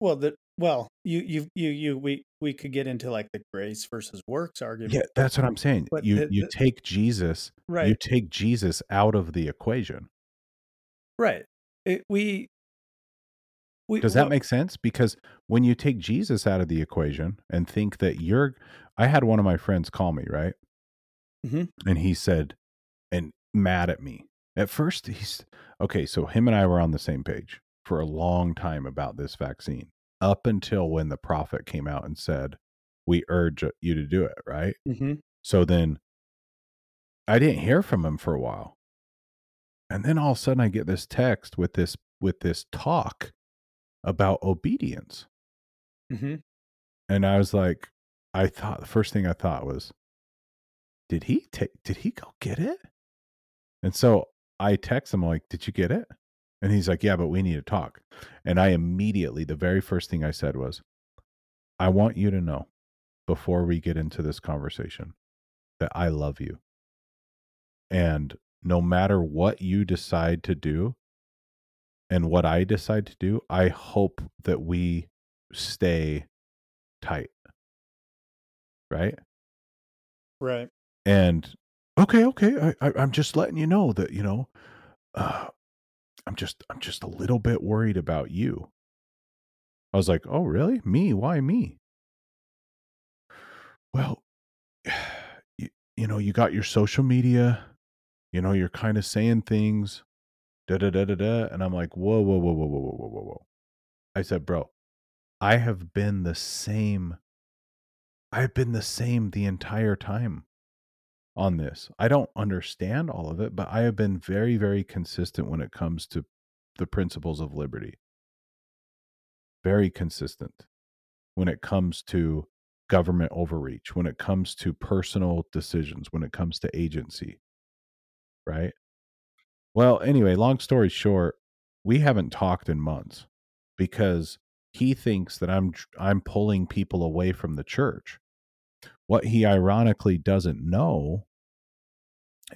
Well, the well, you you you you we we could get into like the grace versus works argument. yeah that's what i'm saying But you the- you the- take jesus right. you take jesus out of the equation right. It, we we Does that well, make sense? Because when you take Jesus out of the equation and think that you're, I had one of my friends call me, right? Mhm. And he said, and mad at me. At first, he's okay. So him and I were on the same page for a long time about this vaccine, up until when the prophet came out and said, We urge you to do it, right? mhm. So then I didn't hear from him for a while. And then all of a sudden I get this text with this with this talk about obedience. hmm And I was like, I thought the first thing I thought was, did he take, did he go get it? And so I text him like, did you get it? And he's like, yeah, but we need to talk. And I immediately, the very first thing I said was, I want you to know before we get into this conversation that I love you. And no matter what you decide to do and what I decide to do, I hope that we stay tight. Right. Right. And okay, okay, I, I, I'm just letting you know that, you know, uh, I'm just I'm just a little bit worried about you. I was like, "Oh, really? Me? Why me?" Well, you, you know, you got your social media, you know, you're kind of saying things, da da da da da, and I'm like, "Whoa, whoa, whoa, whoa, whoa, whoa, whoa, whoa." I said, "Bro, I have been the same I've been the same the entire time on this. I don't understand all of it, but I have been very, very consistent when it comes to the principles of liberty. Very consistent when it comes to government overreach, when it comes to personal decisions, when it comes to agency. Right. Well, anyway, long story short, we haven't talked in months because he thinks that I'm I'm pulling people away from the church. What he ironically doesn't know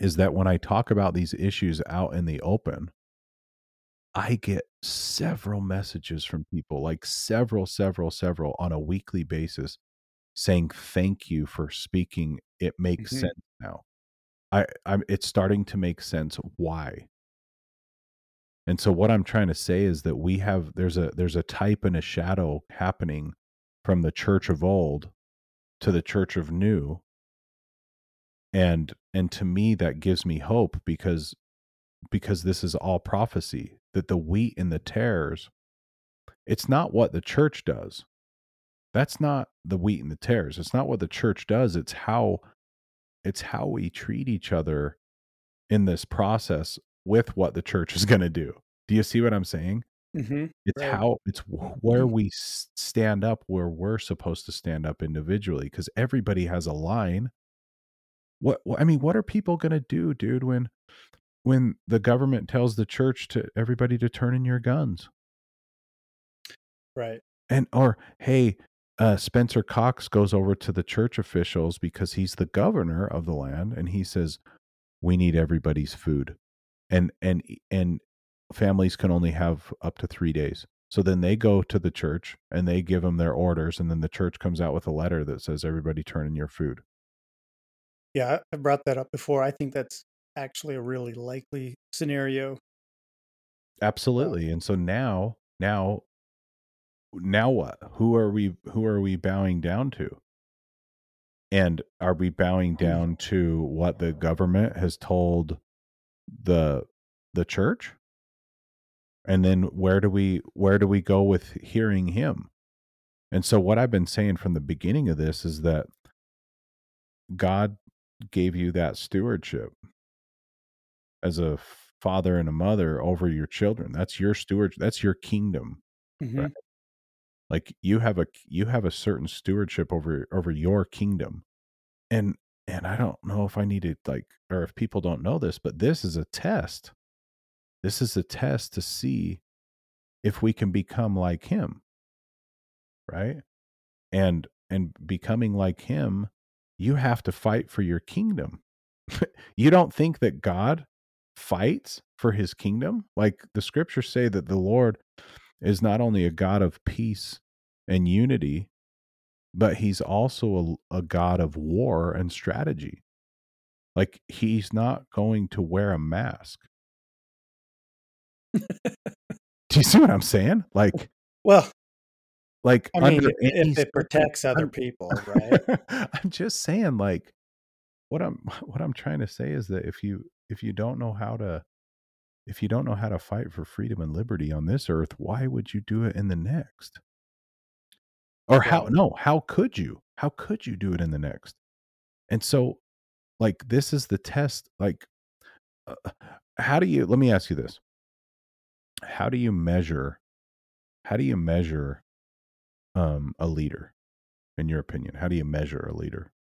is that when I talk about these issues out in the open, I get several messages from people, like several, several, several on a weekly basis saying thank you for speaking. It makes Mhm. sense now. I I'm it's starting to make sense why. And so what I'm trying to say is that we have there's a there's a type and a shadow happening from the church of old to the church of new. And and to me that gives me hope because because this is all prophecy that the wheat and the tares it's not what the church does. That's not the wheat and the tares. It's not what the church does. It's how it's how we treat each other in this process with what the church is going to do. Do you see what I'm saying? Hmm It's Right. how it's where we stand up where we're supposed to stand up individually because everybody has a line. What what- I mean, what are people going to do, dude, when when the government tells the church to everybody to turn in your guns? Right. And or hey, uh, Spencer Cox goes over to the church officials because he's the governor of the land, and he says, "We need everybody's food," and and and families can only have up to three days. So then they go to the church and they give them their orders, and then the church comes out with a letter that says, "Everybody turn in your food." Yeah, I brought that up before. I think that's actually a really likely scenario. Uh, Absolutely. And so now, now, now what? Who are we? Who are we bowing down to? And are we bowing hmm. down to what the government has told the the church? And then where do we where do we go with hearing him? And so what I've been saying from the beginning of this is that God gave you that stewardship as a father and a mother over your children. That's your steward that's your kingdom. hmm Right. like you have a you have a certain stewardship over over your kingdom and and i don't know if i need to like or if people don't know this but this is a test this is a test to see if we can become like him right? And and becoming like him you have to fight for your kingdom. You don't think that god fights for his kingdom? Like the scriptures say that the lord is not only a god of peace and unity but he's also a, a god of war and strategy. Like he's not going to wear a mask do you see what i'm saying like Well, like I mean, if, it protects other I'm- people, right? I'm just saying, like, what I'm what I'm trying to say is that if you if you don't know how to if you don't know how to fight for freedom and liberty on this earth, why would you do it in the next? Or how no, how could you? How could you do it in the next? And so like this is the test like uh, how do you let me ask you this. How do you measure how do you measure um, a leader? In your opinion, how do you measure a leader?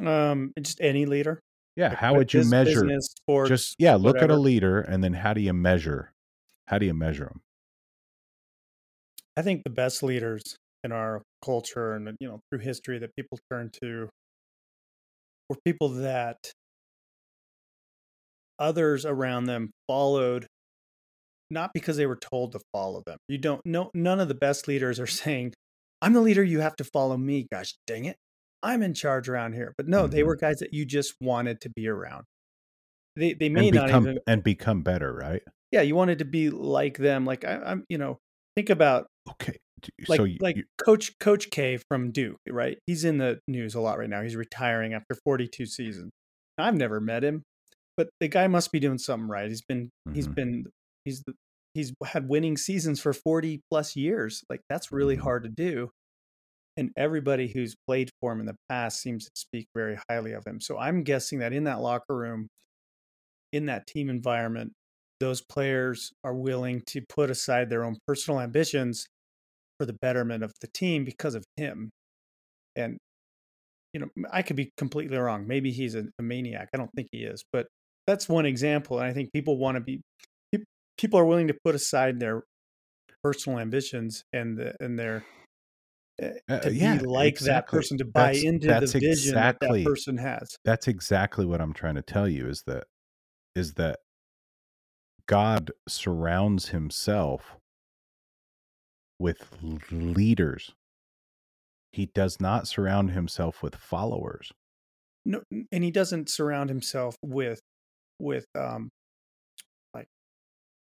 Um, just any leader. Yeah, Like, how would you measure? business, sports, Just yeah, look at a leader, and then how do you measure? How do you measure them? I think the best leaders in our culture and you know through history that people turn to were people that others around them followed not because they were told to follow them. You don't no none of the best leaders are saying, I'm the leader, you have to follow me. Gosh dang it. I'm in charge around here. But no, they Mhm. were guys that you just wanted to be around. They they may And not become even and become better, right? yeah, you wanted to be like them. Like I, I'm, you know, think about Okay, like so you, like you- Coach Coach K from Duke, right? He's in the news a lot right now. He's retiring after 42 seasons. I've never met him, but the guy must be doing something right. He's been he's Mhm. been he's the, he's had winning seasons for 40 plus years. Like that's really Mhm. hard to do. And everybody who's played for him in the past seems to speak very highly of him. So I'm guessing that in that locker room, in that team environment, those players are willing to put aside their own personal ambitions for the betterment of the team because of him. And you know, I could be completely wrong. Maybe he's a, a maniac. I don't think he is, but that's one example. And I think people want to be people are willing to put aside their personal ambitions and the, and their uh, Uh, to yeah, be like that person to buy That's- into that's the vision that exactly- that person has. that's exactly what I'm trying to tell you is that is that God surrounds himself with leaders. He does not surround himself with followers. no and he doesn't surround himself with with um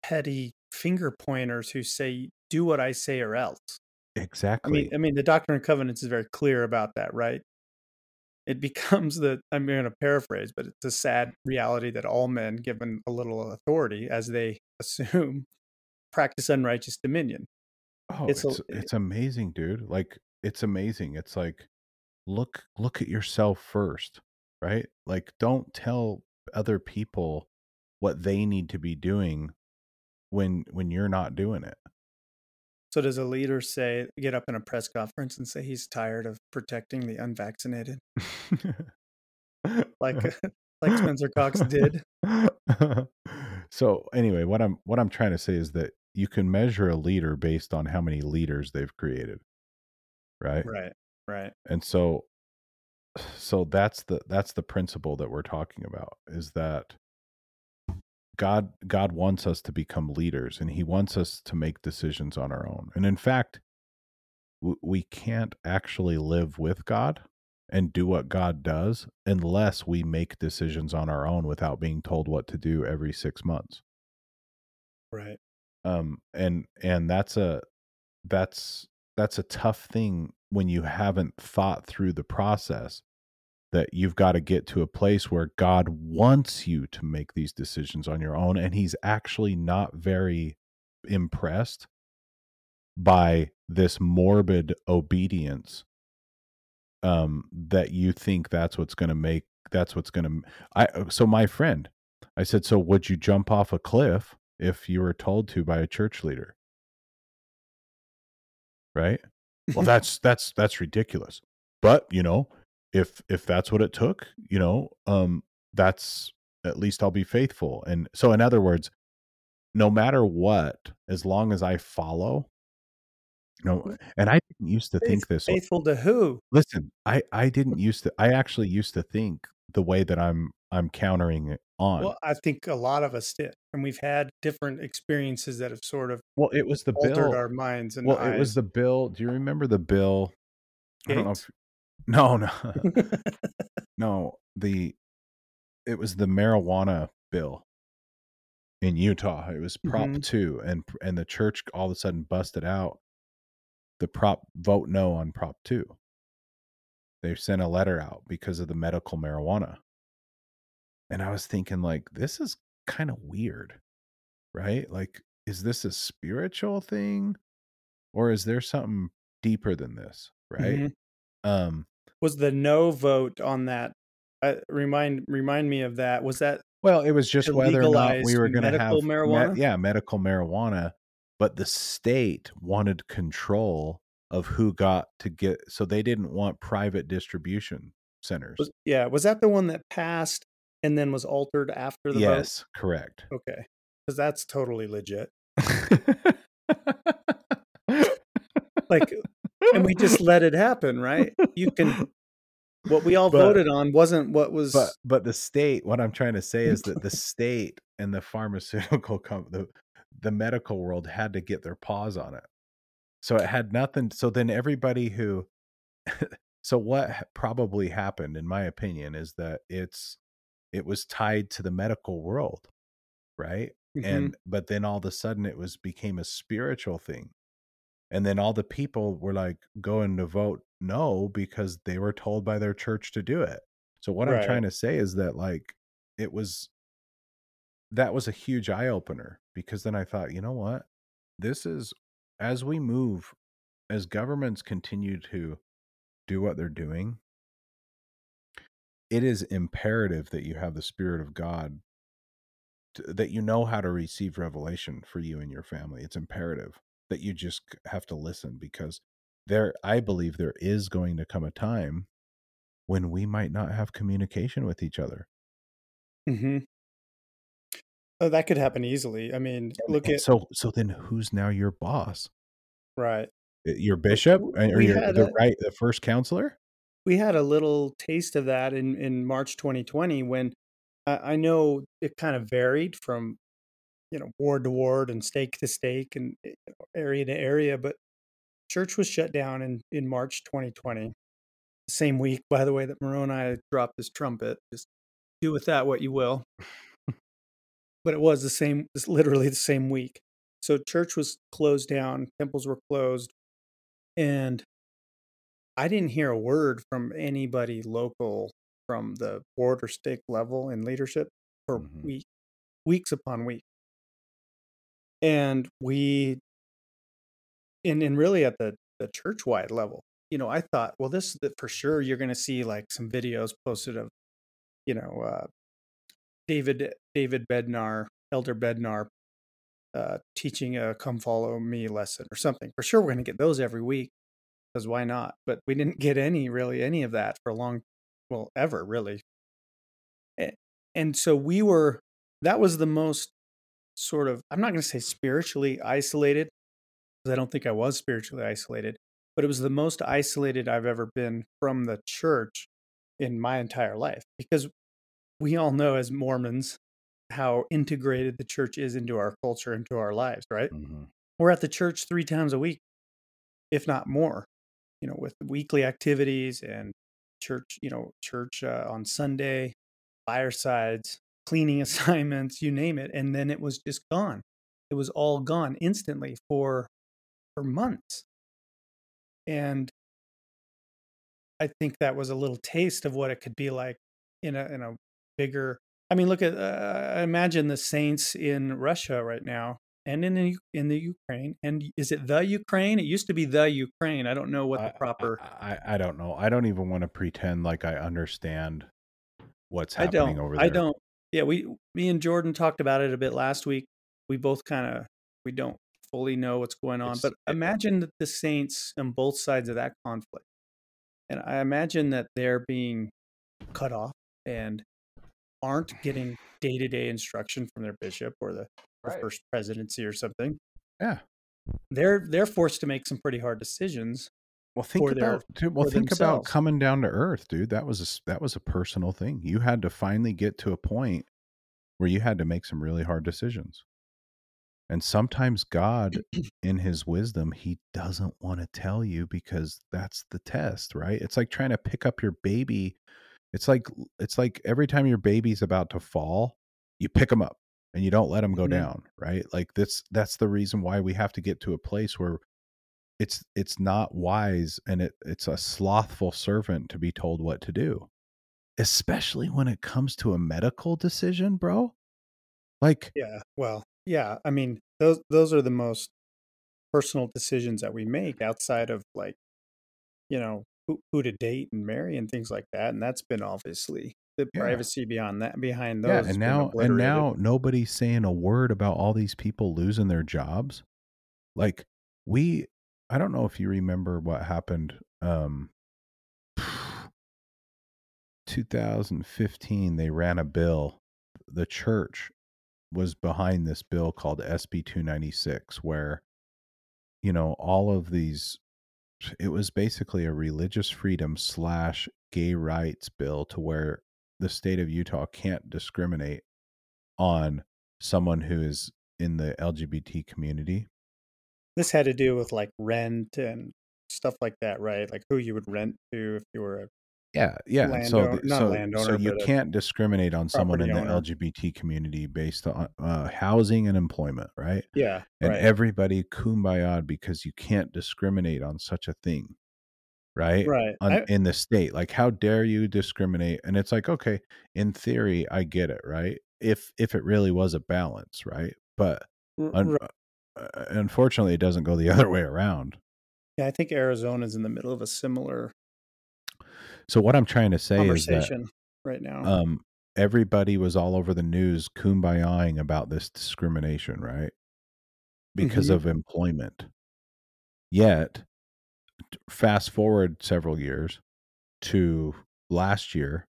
petty finger pointers who say do what i say or else Exactly. i mean i mean the doctrine and covenants is very clear about that right it becomes the i'm going to paraphrase but it's a sad reality that all men given a little authority as they assume practice unrighteous dominion oh, it's it's a- it's amazing, dude. Like it's amazing. It's like look look at yourself first, right? Like don't tell other people what they need to be doing when when you're not doing it. so does a leader say get up in a press conference and say he's tired of protecting the unvaccinated like like spencer cox did so anyway, what I'm what I'm trying to say is that you can measure a leader based on how many leaders they've created. Right? right right And so so that's the that's the principle that we're talking about is that God God wants us to become leaders and he wants us to make decisions on our own. And in fact, w- we can't actually live with God and do what God does unless we make decisions on our own without being told what to do every 6 months. right Um and and that's a that's that's a tough thing when you haven't thought through the process that you've got to get to a place where God wants you to make these decisions on your own and he's actually not very impressed by this morbid obedience um that you think that's what's going to make that's what's going to I so my friend I said so would you jump off a cliff if you were told to by a church leader? Right? Well that's that's that's ridiculous. But you know if if that's what it took you know um that's at least i'll be faithful. And so in other words no matter what as long as i follow no and i didn't used to think this way. faithful to who? Listen i i didn't used to i actually used to think the way that i'm i'm countering it on. Well i think a lot of us did and we've had different experiences that have sort of well it was the altered bill our minds and well it was the bill do you remember the bill? I don't know if no no No, the it was the marijuana bill in Utah. It was Prop Mhm. 2 and and the church all of a sudden busted out the prop vote no on Prop 2. They've sent a letter out because of the medical marijuana. And I was thinking like this is kind of weird. Right? Like is this a spiritual thing or is there something deeper than this, right? Mhm. Um was the no vote on that uh, remind remind me of that was that Well, it was just whether or not we were going to have medical me- marijuana? yeah, medical marijuana but the state wanted control of who got to get so they didn't want private distribution centers. Was, yeah, was that the one that passed and then was altered after the vote? yes, correct. Okay, because that's totally legit. Like, and we just let it happen, right? You can. What we all But- voted on wasn't what was. but but the state what i'm trying to say is that the state and the pharmaceutical com- the the medical world had to get their paws on it so it had nothing so then everybody who so what probably happened in my opinion is that it's it was tied to the medical world right Mhm. and but then all of a sudden it was became a spiritual thing and then all the people were like going to vote no because they were told by their church to do it. So what i'm trying to say is that like it was that was a huge eye opener because then i thought you know what? This is as we move as governments continue to do what they're doing it is imperative that you have the spirit of god to, that you know how to receive revelation for you and your family. It's imperative that you just have to listen because there i believe there is going to come a time when we might not have communication with each other mm-hmm Oh, that could happen easily. I mean, look And at so so then who's now your boss right. Your bishop or we your the a- right the first counselor we had a little taste of that in in March 2020 when I, I know it kind of varied from you know ward to ward and stake to stake and eh, area to area, but church was shut down in in March 2020. Same week, by the way, that Moroni dropped his trumpet. Just do with that what you will. but it was the same, it's literally the same week. So church was closed down, temples were closed, and I didn't hear a word from anybody local from the board or stake level in leadership for Mhm. week, weeks upon week. And we, and, and really at the, the church wide level, you know, I thought, well, this for sure you're going to see like some videos posted of, you know, uh, David David Bednar, Elder Bednar, uh, teaching a "Come Follow Me" lesson or something. For sure, we're going to get those every week because why not? But we didn't get any really any of that for a long, well, ever really. And so we were. That was the most sort of. I'm not going to say spiritually isolated because I don't think I was spiritually isolated, but it was the most isolated I've ever been from the church in my entire life because we all know as Mormons how integrated the church is into our culture, into our lives, right? Mhm. We're at the church three times a week, if not more, you know, with weekly activities and church, you know, church uh, on Sunday, firesides, cleaning assignments, you name it. And then it was just gone. It was all gone instantly for for months. And I think that was a little taste of what it could be like in a in a bigger. I mean, look at uh, imagine the saints in Russia right now, and in the, in the Ukraine. And is it the Ukraine? It used to be the Ukraine. I don't know what the proper. I, I I don't know. I don't even want to pretend like I understand what's happening over there. I don't. Yeah, we me and Jordan talked about it a bit last week. We both kind of we don't fully know what's going on, It's- but imagine that the saints on both sides of that conflict, and I imagine that they're being cut off and aren't getting day to day instruction from their bishop or the, the Right. first presidency or something. Yeah. They're they're forced to make some pretty hard decisions. Well, think their- about dude, well think about coming down to earth, dude. That was a, that was a personal thing. You had to finally get to a point where you had to make some really hard decisions. And sometimes God in his wisdom, he doesn't want to tell you because that's the test, right? It's like trying to pick up your baby. It's like it's like every time your baby's about to fall, you pick them up and you don't let them go Mhm. down, right? Like that's that's the reason why we have to get to a place where it's it's not wise and it it's a slothful servant to be told what to do especially when it comes to a medical decision bro like Yeah. Well, yeah. I mean, those those are the most personal decisions that we make outside of like, you know, who, who to date and marry and things like that. And that's been obviously the Yeah. privacy beyond that behind those. yeah and now and now nobody's saying a word about all these people losing their jobs like we I don't know if you remember what happened um 2015 they ran a bill the church was behind this bill called SB 296 where you know all of these it was basically a religious freedom slash gay rights bill to where the state of Utah can't discriminate on someone who is in the LGBT community. This had to do with like rent and stuff like that, right? Like who you would rent to if you were a Yeah, yeah. Landowner- so, not so, landowner, so you can't discriminate on someone in the owner. LGBT community based on uh, housing and employment, right? yeah, and right, everybody kumbaya because you can't discriminate on such a thing right right. on, I- in the state like how dare you discriminate and it's like okay in theory i get it right if if it really was a balance right but r- un- r- uh, unfortunately it doesn't go the other way around yeah, I think Arizona's in the middle of a similar so what i'm trying to say is that right now. um everybody was all over the news kumbayaing about this discrimination right because Mhm. of employment yet fast forward several years to last year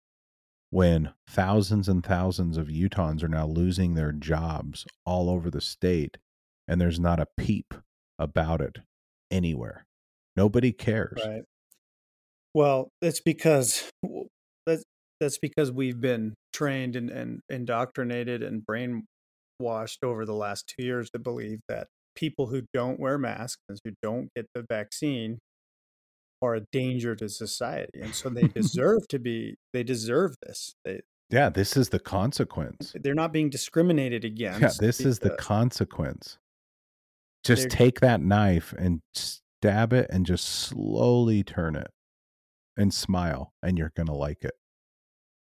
when thousands and thousands of utahns are now losing their jobs all over the state and there's not a peep about it anywhere nobody cares Right. Well, it's because that's that's because we've been trained and, and indoctrinated and brainwashed over the last two years to believe that people who don't wear masks and who don't get the vaccine are a danger to society, and so they deserve to be. They deserve this. They yeah this is the consequence they're not being discriminated against yeah this is the consequence just They're- take that knife and stab it and just slowly turn it and smile and you're gonna like it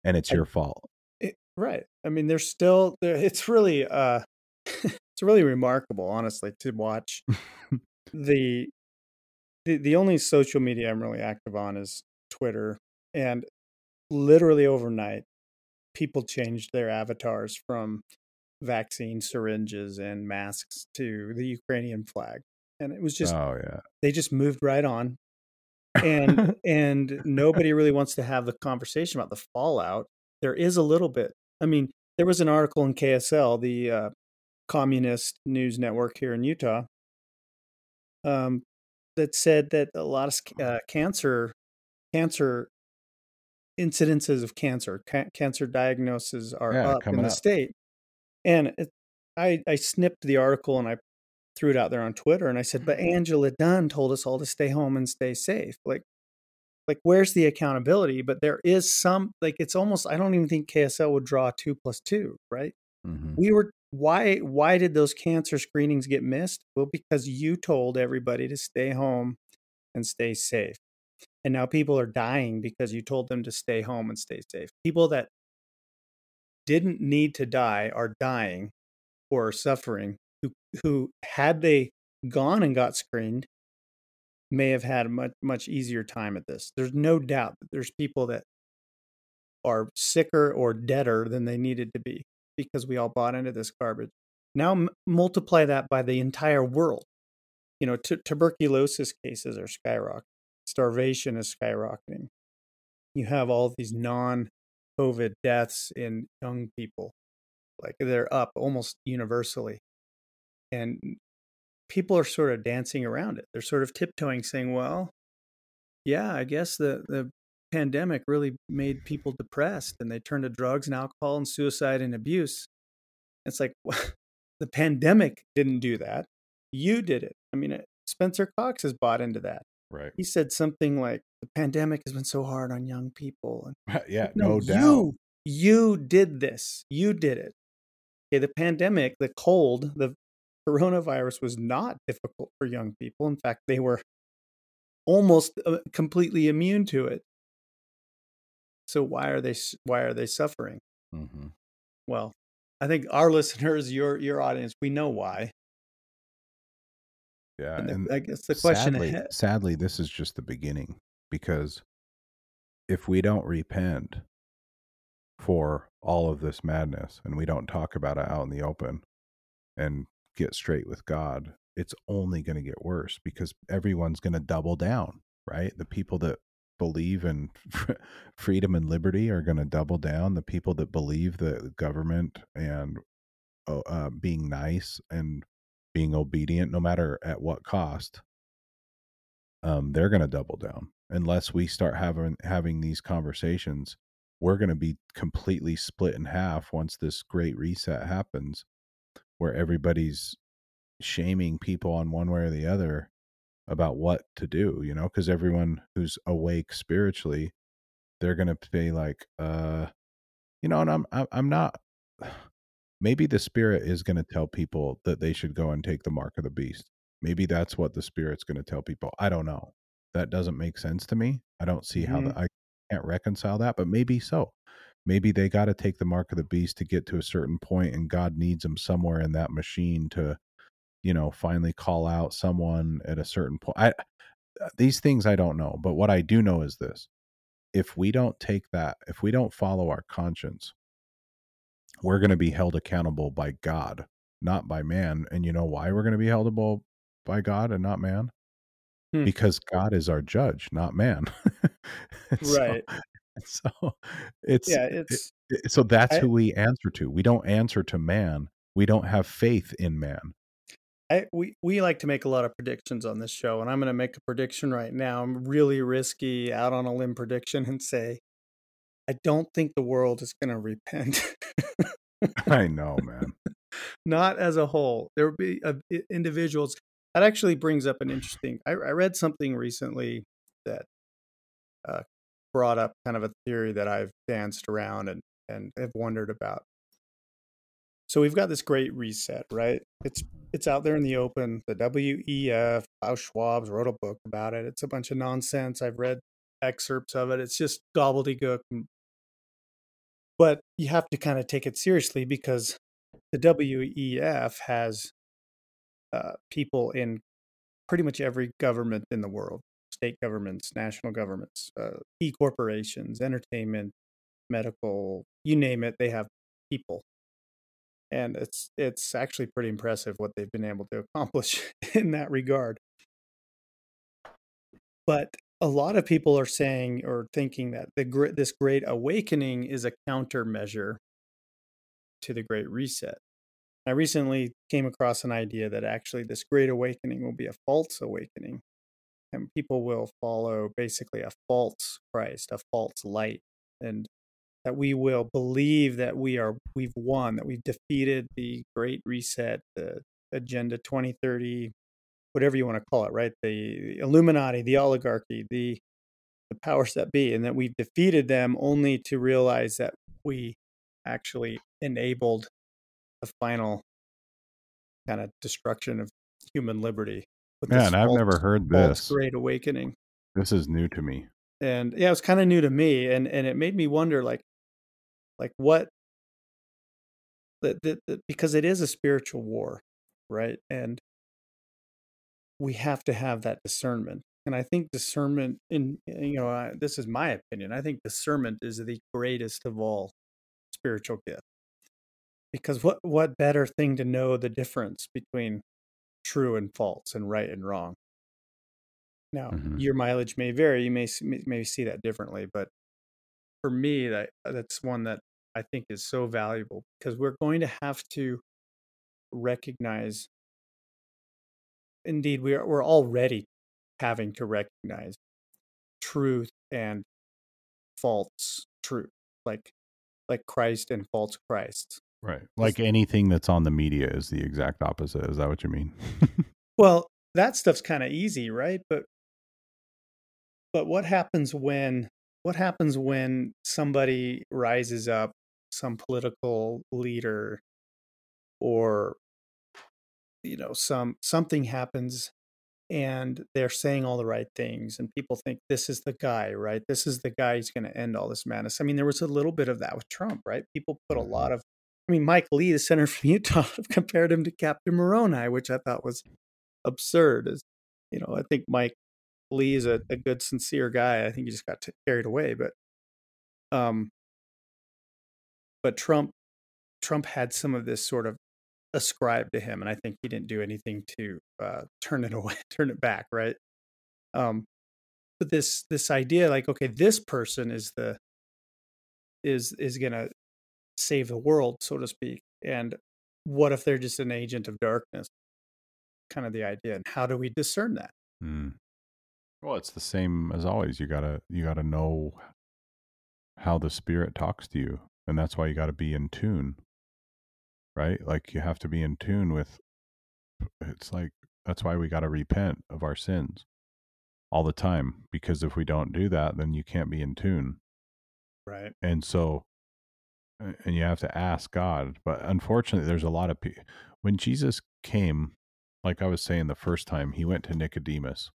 and it's I- your fault It, right. I mean, there's still there. It's really uh, it's really remarkable, honestly, to watch the the the only social media I'm really active on is Twitter, and literally overnight, people changed their avatars from vaccine syringes and masks to the Ukrainian flag, and it was just oh yeah. they just moved right on and and nobody really wants to have the conversation about the fallout. There is a little bit i mean there was an article in ksl the uh, communist news network here in utah um, that said that a lot of uh, cancer cancer incidences of cancer ca- cancer diagnoses are Yeah, up in the up. state and it, I, I snipped the article and I threw it out there on Twitter and I said, but Angela Dunn told us all to stay home and stay safe. Like, like where's the accountability? But there is some, like, it's almost, I don't even think KSL would draw two plus two, right? Mhm. We were, why, why did those cancer screenings get missed? Well, because you told everybody to stay home and stay safe. And now people are dying because you told them to stay home and stay safe. People that didn't need to die are dying or are suffering who who had they gone and got screened may have had a much much easier time at this. There's no doubt that there's people that are sicker or deader than they needed to be because we all bought into this garbage. Now m- multiply that by the entire world. You know, tu- tuberculosis cases are skyrocketing. Starvation is skyrocketing. You have all these non-COVID deaths in young people like they're up almost universally. And people are sort of dancing around it. They're sort of tiptoeing saying well yeah i guess the the pandemic really made people depressed and they turned to drugs and alcohol and suicide and abuse. It's like the pandemic didn't do that. You did it. I mean spencer cox has bought into that right. he said something like the pandemic has been so hard on young people and yeah no, doubt. you you did this you did it. Okay the pandemic the cold the coronavirus was not difficult for young people. In fact they were almost uh, completely immune to it. So why are they why are they suffering? Mhm. well i think our listeners your your audience we know why yeah and, the- and i guess the question sadly, ahead sadly this is just the beginning because if we don't repent for all of this madness and we don't talk about it out in the open and get straight with god it's only going to get worse because everyone's going to double down, right? The people that believe in freedom and liberty are going to double down. The people that believe that government and uh, uh, being nice and being obedient, no matter at what cost, um, they're going to double down. Unless we start having having these conversations, we're going to be completely split in half once this great reset happens, where everybody's shaming people on one way or the other about what to do, you know, because everyone who's awake spiritually, they're going to be like, uh, you know, and I'm, I'm not, maybe the spirit is going to tell people that they should go and take the mark of the beast. Maybe that's what the spirit's going to tell people. I don't know. That doesn't make sense to me. I don't see mm-hmm. how the, I can't reconcile that, but maybe so. Maybe they got to take the mark of the beast to get to a certain point, and God needs them somewhere in that machine to you know finally call out someone at a certain point i uh, these things i don't know but what i do know is this if we don't take that if we don't follow our conscience we're going to be held accountable by god not by man and you know why we're going to be held accountable by god and not man? Hmm. because god is our judge not man. Right. so, so it's yeah it's it, so that's I, who we answer to. We don't answer to man. We don't have faith in man. I, we we like to make a lot of predictions on this show, and I'm going to make a prediction right now. I'm really risky, out on a limb prediction, and say I don't think the world is going to repent. I know, man. Not as a whole. There will be uh, individuals. That actually brings up an interesting. I, I read something recently that uh, brought up kind of a theory that I've danced around and and have wondered about. So we've got this great reset, right? It's it's out there in the open. The WEF, Klaus Schwab's wrote a book about it. It's a bunch of nonsense. I've read excerpts of it. It's just gobbledygook. But you have to kind of take it seriously because the WEF has uh, people in pretty much every government in the world state governments, national governments, uh, e corporations, entertainment, medical, you name it, they have people. And it's it's actually pretty impressive what they've been able to accomplish in that regard. But a lot of people are saying or thinking that the this great awakening is a countermeasure to the great reset. I recently came across an idea that actually this great awakening will be a false awakening and people will follow basically a false christ a false light and that we will believe that we are we've won that we've defeated the great reset the agenda 2030 whatever you want to call it right the illuminati the oligarchy the the powers that be and that we've defeated them only to realize that we actually enabled the final kind of destruction of human liberty Man, I've never heard this. Great awakening. This is new to me. And yeah, it was kind of new to me, and and it made me wonder, like, like what the, the, the, because it is a spiritual war right and we have to have that discernment and i think discernment in you know I, this is my opinion i think discernment is the greatest of all spiritual gifts because what what better thing to know the difference between true and false and right and wrong now mm-hmm. your mileage may vary you may may see that differently but for me that that's one that I think is so valuable because we're going to have to recognize indeed we are we're already having to recognize truth and false truth like like Christ and false Christ. Right. Like anything that's on the media is the exact opposite. Is that what you mean? well, that stuff's kind of easy, right? But but what happens when what happens when somebody rises up some political leader or you know some something happens and they're saying all the right things and people think this is the guy right this is the guy who's going to end all this madness i mean there was a little bit of that with trump right people put a mm-hmm. lot of i mean mike lee the senator from utah compared him to captain moroni which i thought was absurd as you know i think mike Lee is a, a good, sincere guy. I think he just got carried away. But, um, but Trump, Trump had some of this sort of ascribed to him, and I think he didn't do anything to uh, turn it away, turn it back, right? Um, but this this idea, like, okay, this person is the is is gonna save the world, so to speak, and what if they're just an agent of darkness? Kind of the idea, and how do we discern that? Mm. Well, it's the same as always. You gotta you gotta know how the spirit talks to you, and that's why you got to be in tune, right? Like you have to be in tune with. It's like that's why we got to repent of our sins all the time because if we don't do that, then you can't be in tune. Right. And so, and you have to ask God. But unfortunately, there's a lot of people. When Jesus came, like I was saying the first time, he went to Nicodemus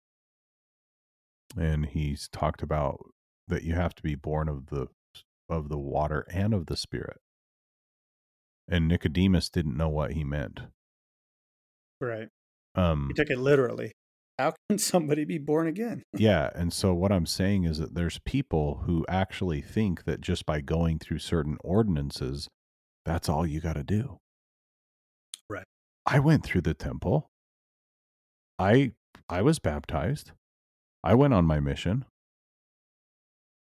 and he's talked about that you have to be born of the of the water and of the spirit and nicodemus didn't know what he meant Right. um He took it literally. How can somebody be born again? yeah and so what i'm saying is that there's people who actually think that just by going through certain ordinances that's all you got to do Right. i went through the temple i i was baptized i went on my mission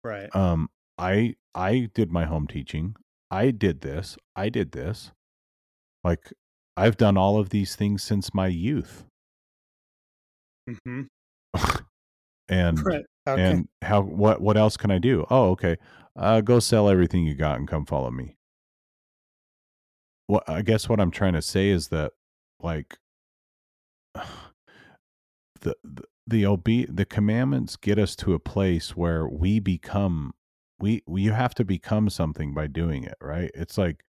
Right. um i i did my home teaching i did this i did this. Like i've done all of these things since my youth. Hmm and Right. How and how what what else can i do? Oh okay uh go sell everything you got and come follow me. What i guess what i'm trying to say is that like the the the obe- the commandments get us to a place where we become we, we you have to become something by doing it right? It's like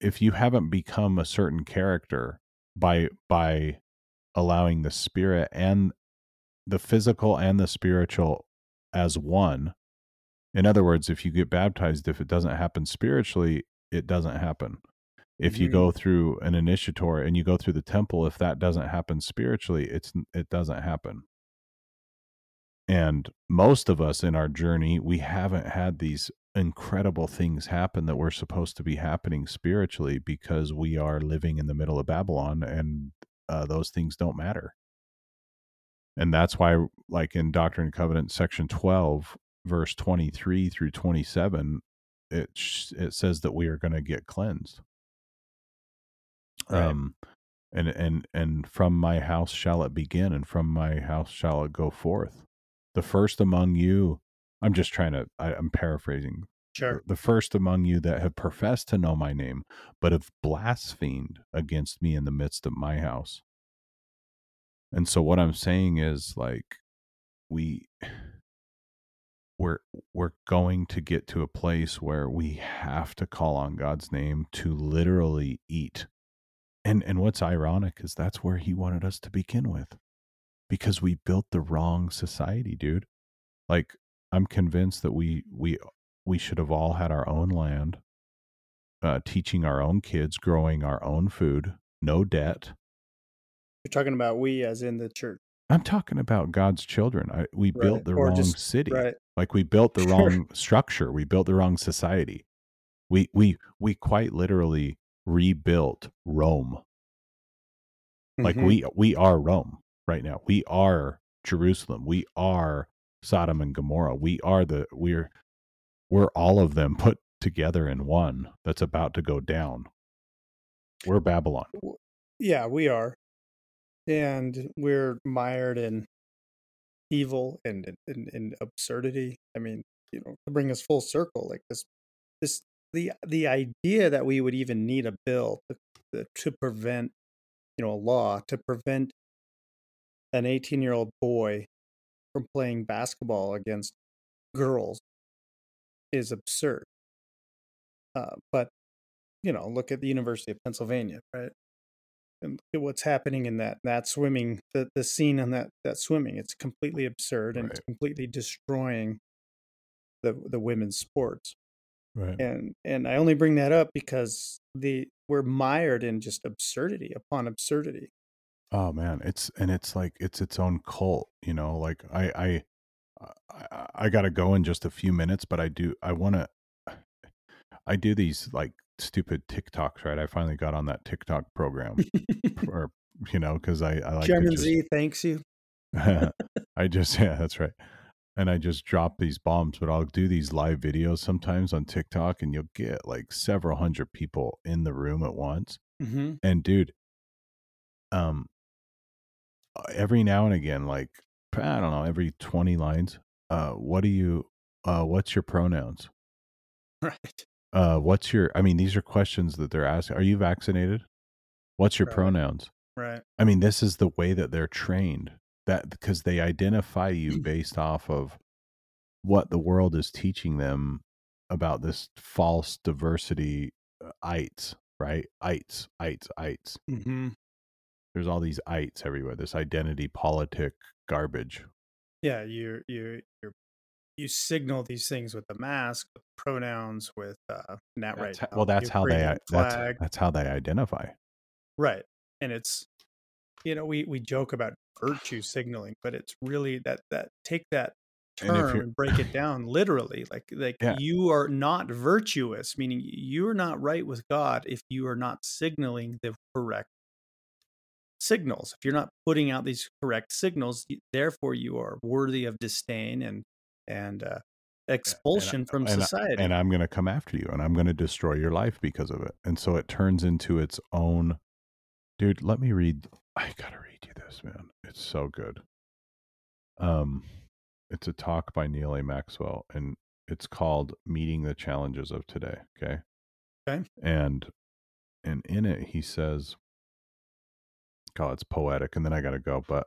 if you haven't become a certain character by by allowing the spirit and the physical and the spiritual as one in other words if you get baptized if it doesn't happen spiritually it doesn't happen. If you Mhm. go through an initiatory and you go through the temple if that doesn't happen spiritually it's it doesn't happen and most of us in our journey we haven't had these incredible things happen that were supposed to be happening spiritually because we are living in the middle of babylon and uh, those things don't matter. And that's why like in doctrine and covenant section 12 verse 23 through 27 it sh- it says that we are going to get cleansed. Right. um and and and from my house shall it begin and from my house shall it go forth the first among you i'm just trying to I, i'm paraphrasing Sure. the first among you that have professed to know my name but have blasphemed against me in the midst of my house. And so what i'm saying is like we we're we're going to get to a place where we have to call on god's name to literally eat. And and what's ironic is that's where he wanted us to begin with because we built the wrong society dude like i'm convinced that we we we should have all had our own land uh teaching our own kids growing our own food no debt You're talking about we as in the church. i'm talking about god's children I, we Right. built the Or wrong just- city Right. like we built the wrong structure we built the wrong society we we we quite literally rebuilt rome like Mhm. we we are rome right now. We are jerusalem. We are sodom and gomorrah. We are the we're we're all of them put together in one that's about to go down. We're babylon. Yeah, we are. And we're mired in evil and in, absurdity. I mean, you know, to bring us full circle, like this this the the idea that we would even need a bill to, to prevent, you know, a law to prevent an 18 year old boy from playing basketball against girls is absurd. Uh, but you know, look at the University of Pennsylvania, right? And look at what's happening in that that swimming, the the scene on that that swimming. It's completely absurd and it's completely destroying the the women's sports. right And and I only bring that up because the we're mired in just absurdity upon absurdity. Oh man it's and it's like it's its own cult you know like i i i, I gotta go in just a few minutes but i do i want to I do these like stupid TikToks, right? I finally got on that TikTok program, or you know, because I, I like Chairman just, Z thanks you. I just yeah, that's right. And I just drop these bombs, but I'll do these live videos sometimes on TikTok, and you'll get like several hundred people in the room at once. hmm And dude, um, every now and again, like I don't know, every twenty lines, uh, what do you, uh, what's your pronouns? Right. Uh, what's your? I mean, these are questions that they're asking. Are you vaccinated? What's your Right. pronouns? Right. I mean, this is the way that they're trained. That because they identify you based off of what the world is teaching them about this false diversity uh, ites, right? Ites, ites, ites. hmm There's all these ites everywhere. This identity politic garbage. Yeah. You you you you signal these things with the mask, with pronouns, with uh, not right. That's ho- now, well, that's how they that's flag. that's how they identify. Right. And it's you know, we we joke about virtue signaling, but it's really that that take that And term you're- and break it down literally. Like like Yeah. you are not virtuous, meaning you're not right with God if you are not signaling the correct signals. If you're not putting out these correct signals, therefore you are worthy of disdain and and uh, expulsion from and society. and I'm going to come after you and I'm going to destroy your life because of it. And so it turns into its own. Dude, let me read. I got to read you this, man. It's so good. Um, it's a talk by Neal A. Maxwell, and it's called "Meeting the Challenges of Today." Okay. Okay. And and in it, he says, "God, it's poetic." And then I got to go, but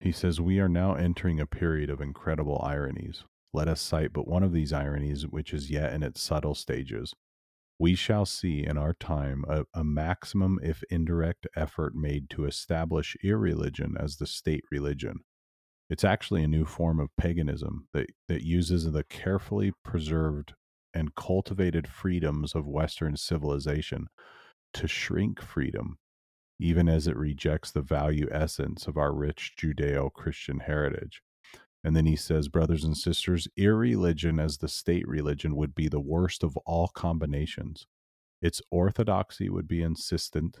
he says, We are now entering a period of incredible ironies. Let us cite but one of these ironies, which is yet in its subtle stages. We shall see in our time a, a maximum, if indirect, effort made to establish irreligion as the state religion. It's actually a new form of paganism that, that uses the carefully preserved and cultivated freedoms of Western civilization to shrink freedom even as it rejects the value essence of our rich Judeo Christian heritage. And then he says, brothers and sisters, irreligion as the state religion would be the worst of all combinations. Its orthodoxy would be insistent,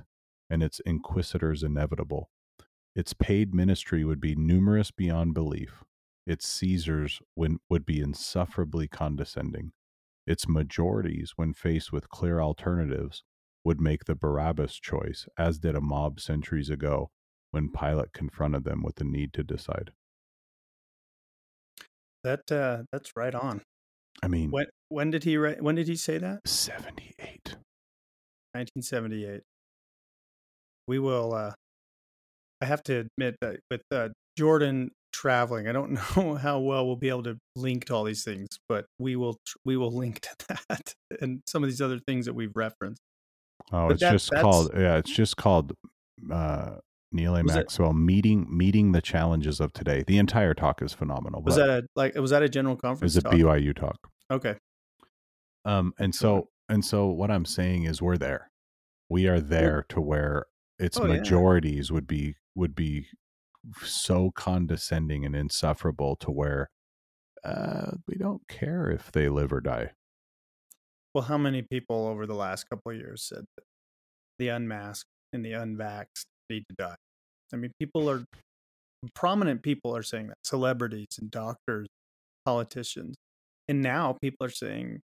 and its inquisitors inevitable. Its paid ministry would be numerous beyond belief. Its Caesars would, be insufferably condescending. Its majorities, when faced with clear alternatives, would make the Barabbas choice, as did a mob centuries ago when Pilate confronted them with the need to decide. that uh, that's right on. I mean, When when did he write, when did he say that? 78. 1978. We will. Uh, I have to admit that with uh, Jordan traveling, I don't know how well we'll be able to link to all these things, but we will. tr- We will link to that and some of these other things that we've referenced. Oh, But it's that- just that's- called, yeah, it's just called uh, Neal A. Was it- Maxwell meeting meeting the challenges of today. The entire talk is phenomenal. Was that a like? Was that a general it conference? was a talk? BYU talk. Okay. Um, and so and so what I'm saying is we're there. We are there to where its Oh, yeah. majorities would be would be so condescending and insufferable to where uh, we don't care if they live or die. Well, how many people over the last couple of years said that the unmasked and the unvaxxed need to die? I mean, people are prominent people are saying that celebrities and doctors, politicians, and now people are saying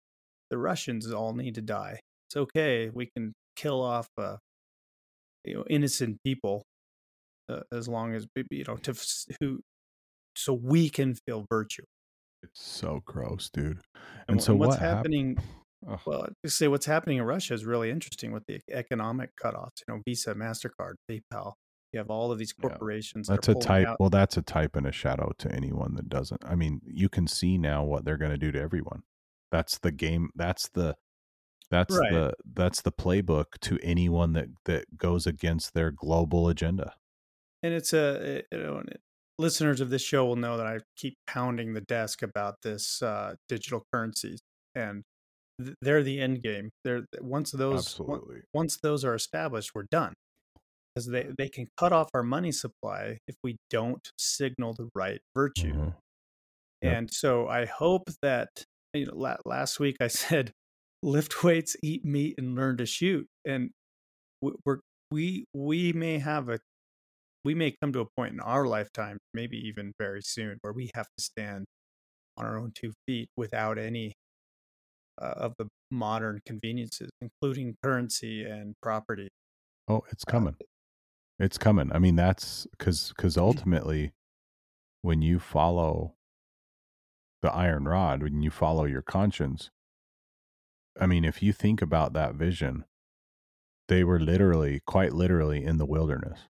the Russians all need to die. It's okay. We can kill off, uh, you know, innocent people uh, as long as you know to who, so we can feel virtue. It's so gross, dude. And, And, so what's what hap- happening? Ugh. Well, to say what's happening in Russia is really interesting with the economic cutoffs. You know, Visa, Mastercard, PayPal. You have all of these Yeah. corporations. that That's are a type. out- Well, that's a type and a shadow to anyone that doesn't. I mean, you can see now what they're going to do to everyone. That's the game. That's the. That's Right. the that's the playbook to anyone that that goes against their global agenda. and it's a you know, listeners of this show will know that I keep pounding the desk about this uh, digital currencies, and they're the end game. They're once those Absolutely. once those are established, we're done because they they can cut off our money supply if we don't signal the right virtue. Mhm. Yep. And so I hope that you know last week I said lift weights, eat meat, and learn to shoot. And we're we we may have a we may come to a point in our lifetime, maybe even very soon, where we have to stand on our own two feet without any of the modern conveniences, including currency and property. Oh, it's coming. Uh, it's coming. I mean, that's because because ultimately, when you follow the iron rod, when you follow your conscience, I mean, if you think about that vision, they were literally, quite literally, in the wilderness.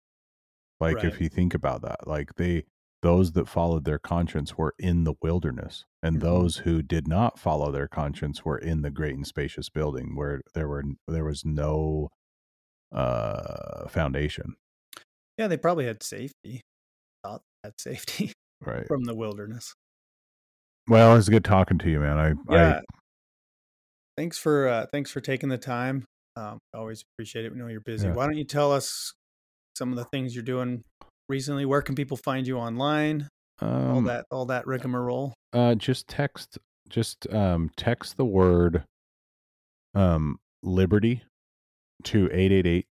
Like, right. if you think about that, like they, those that followed their conscience were in the wilderness, and mm-hmm. those who did not follow their conscience were in the great and spacious building where there were there was no uh foundation. Yeah, they probably had safety. Thought had safety right from the wilderness. Well, it's good talking to you, man. I yeah. I, thanks for uh, thanks for taking the time. Um, always appreciate it. We know you're busy. Yeah. Why don't you tell us some of the things you're doing recently? Where can people find you online? Um, all that all that rigmarole. Uh, just text just um text the word um liberty to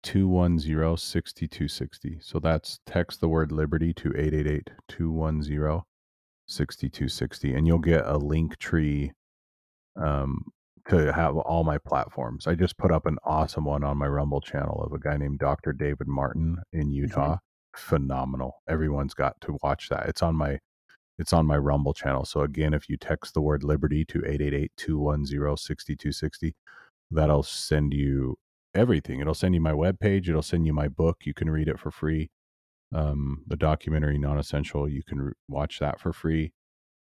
888-210-6260. So that's text the word liberty to 888-210-6260 and you'll get a link tree um to have all my platforms. I just put up an awesome one on my Rumble channel of a guy named Dr. David Martin in mm-hmm. Utah. Phenomenal. Everyone's got to watch that. It's on my it's on my Rumble channel. So again, if you text the word liberty to 888-210-6260, that'll send you everything. It'll send you my webpage, it'll send you my book. You can read it for free. Um, the documentary non-essential, you can re- watch that for free.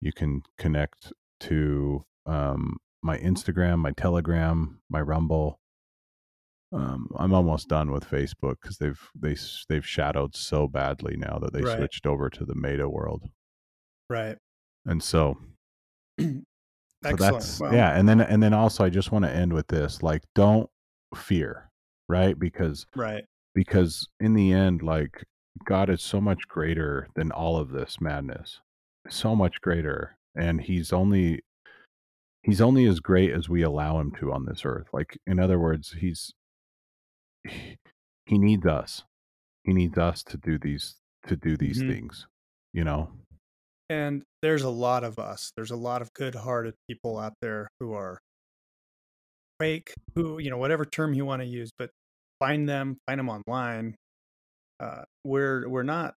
You can connect to um, my Instagram, my Telegram, my Rumble. Um, I'm almost done with Facebook because they've they they've shadowed so badly now that they right. switched over to the Meta world. Right. And so, so that's wow. yeah, and then and then also I just want to end with this: like, don't fear, right? Because right because in the end, like God is so much greater than all of this madness, so much greater, and He's only he's only as great as we allow him to on this earth like in other words he's he needs us. He needs us to do these to do these mm-hmm. things you know? And there's a lot of us. There's a lot of good-hearted people out there who are fake who you know whatever term you want to use but find them find them online. Uh we're we're not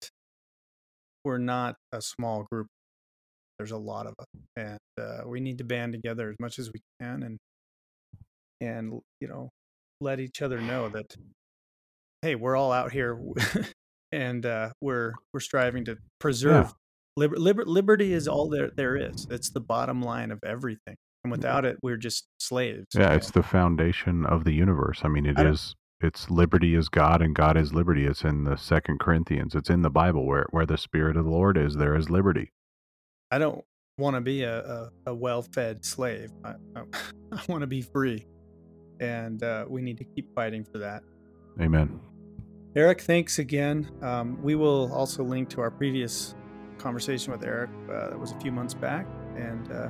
we're not a small group. There's a lot of us, and uh, we need to band together as much as we can, and and you know, let each other know that hey, we're all out here, and uh, we're we're striving to preserve. Yeah. Liber- liber- liberty is all there there is. It's the bottom line of everything, and without it, we're just slaves. Yeah, it's the foundation of the universe. I mean, it I is it's liberty is God and God is liberty. It's in the Second Corinthians. It's in the Bible where where the Spirit of the Lord is, there is liberty. I don't want to be a, a, a well-fed slave. I, I, I want to be free, and uh, we need to keep fighting for that. Amen. Eric, thanks again. Um, we will also link to our previous conversation with Eric uh, that was a few months back, and uh,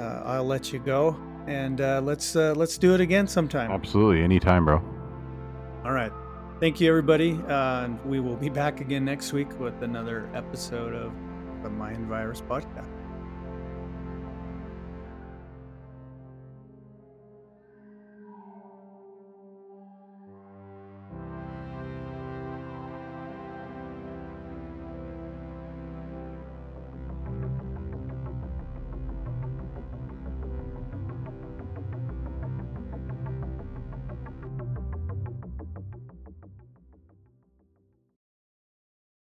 uh I'll let you go. And uh, let's uh, let's do it again sometime. Absolutely, anytime, bro. All right. Thank you, everybody. and we will be back again next week with another episode of the Mind Virus Podcast.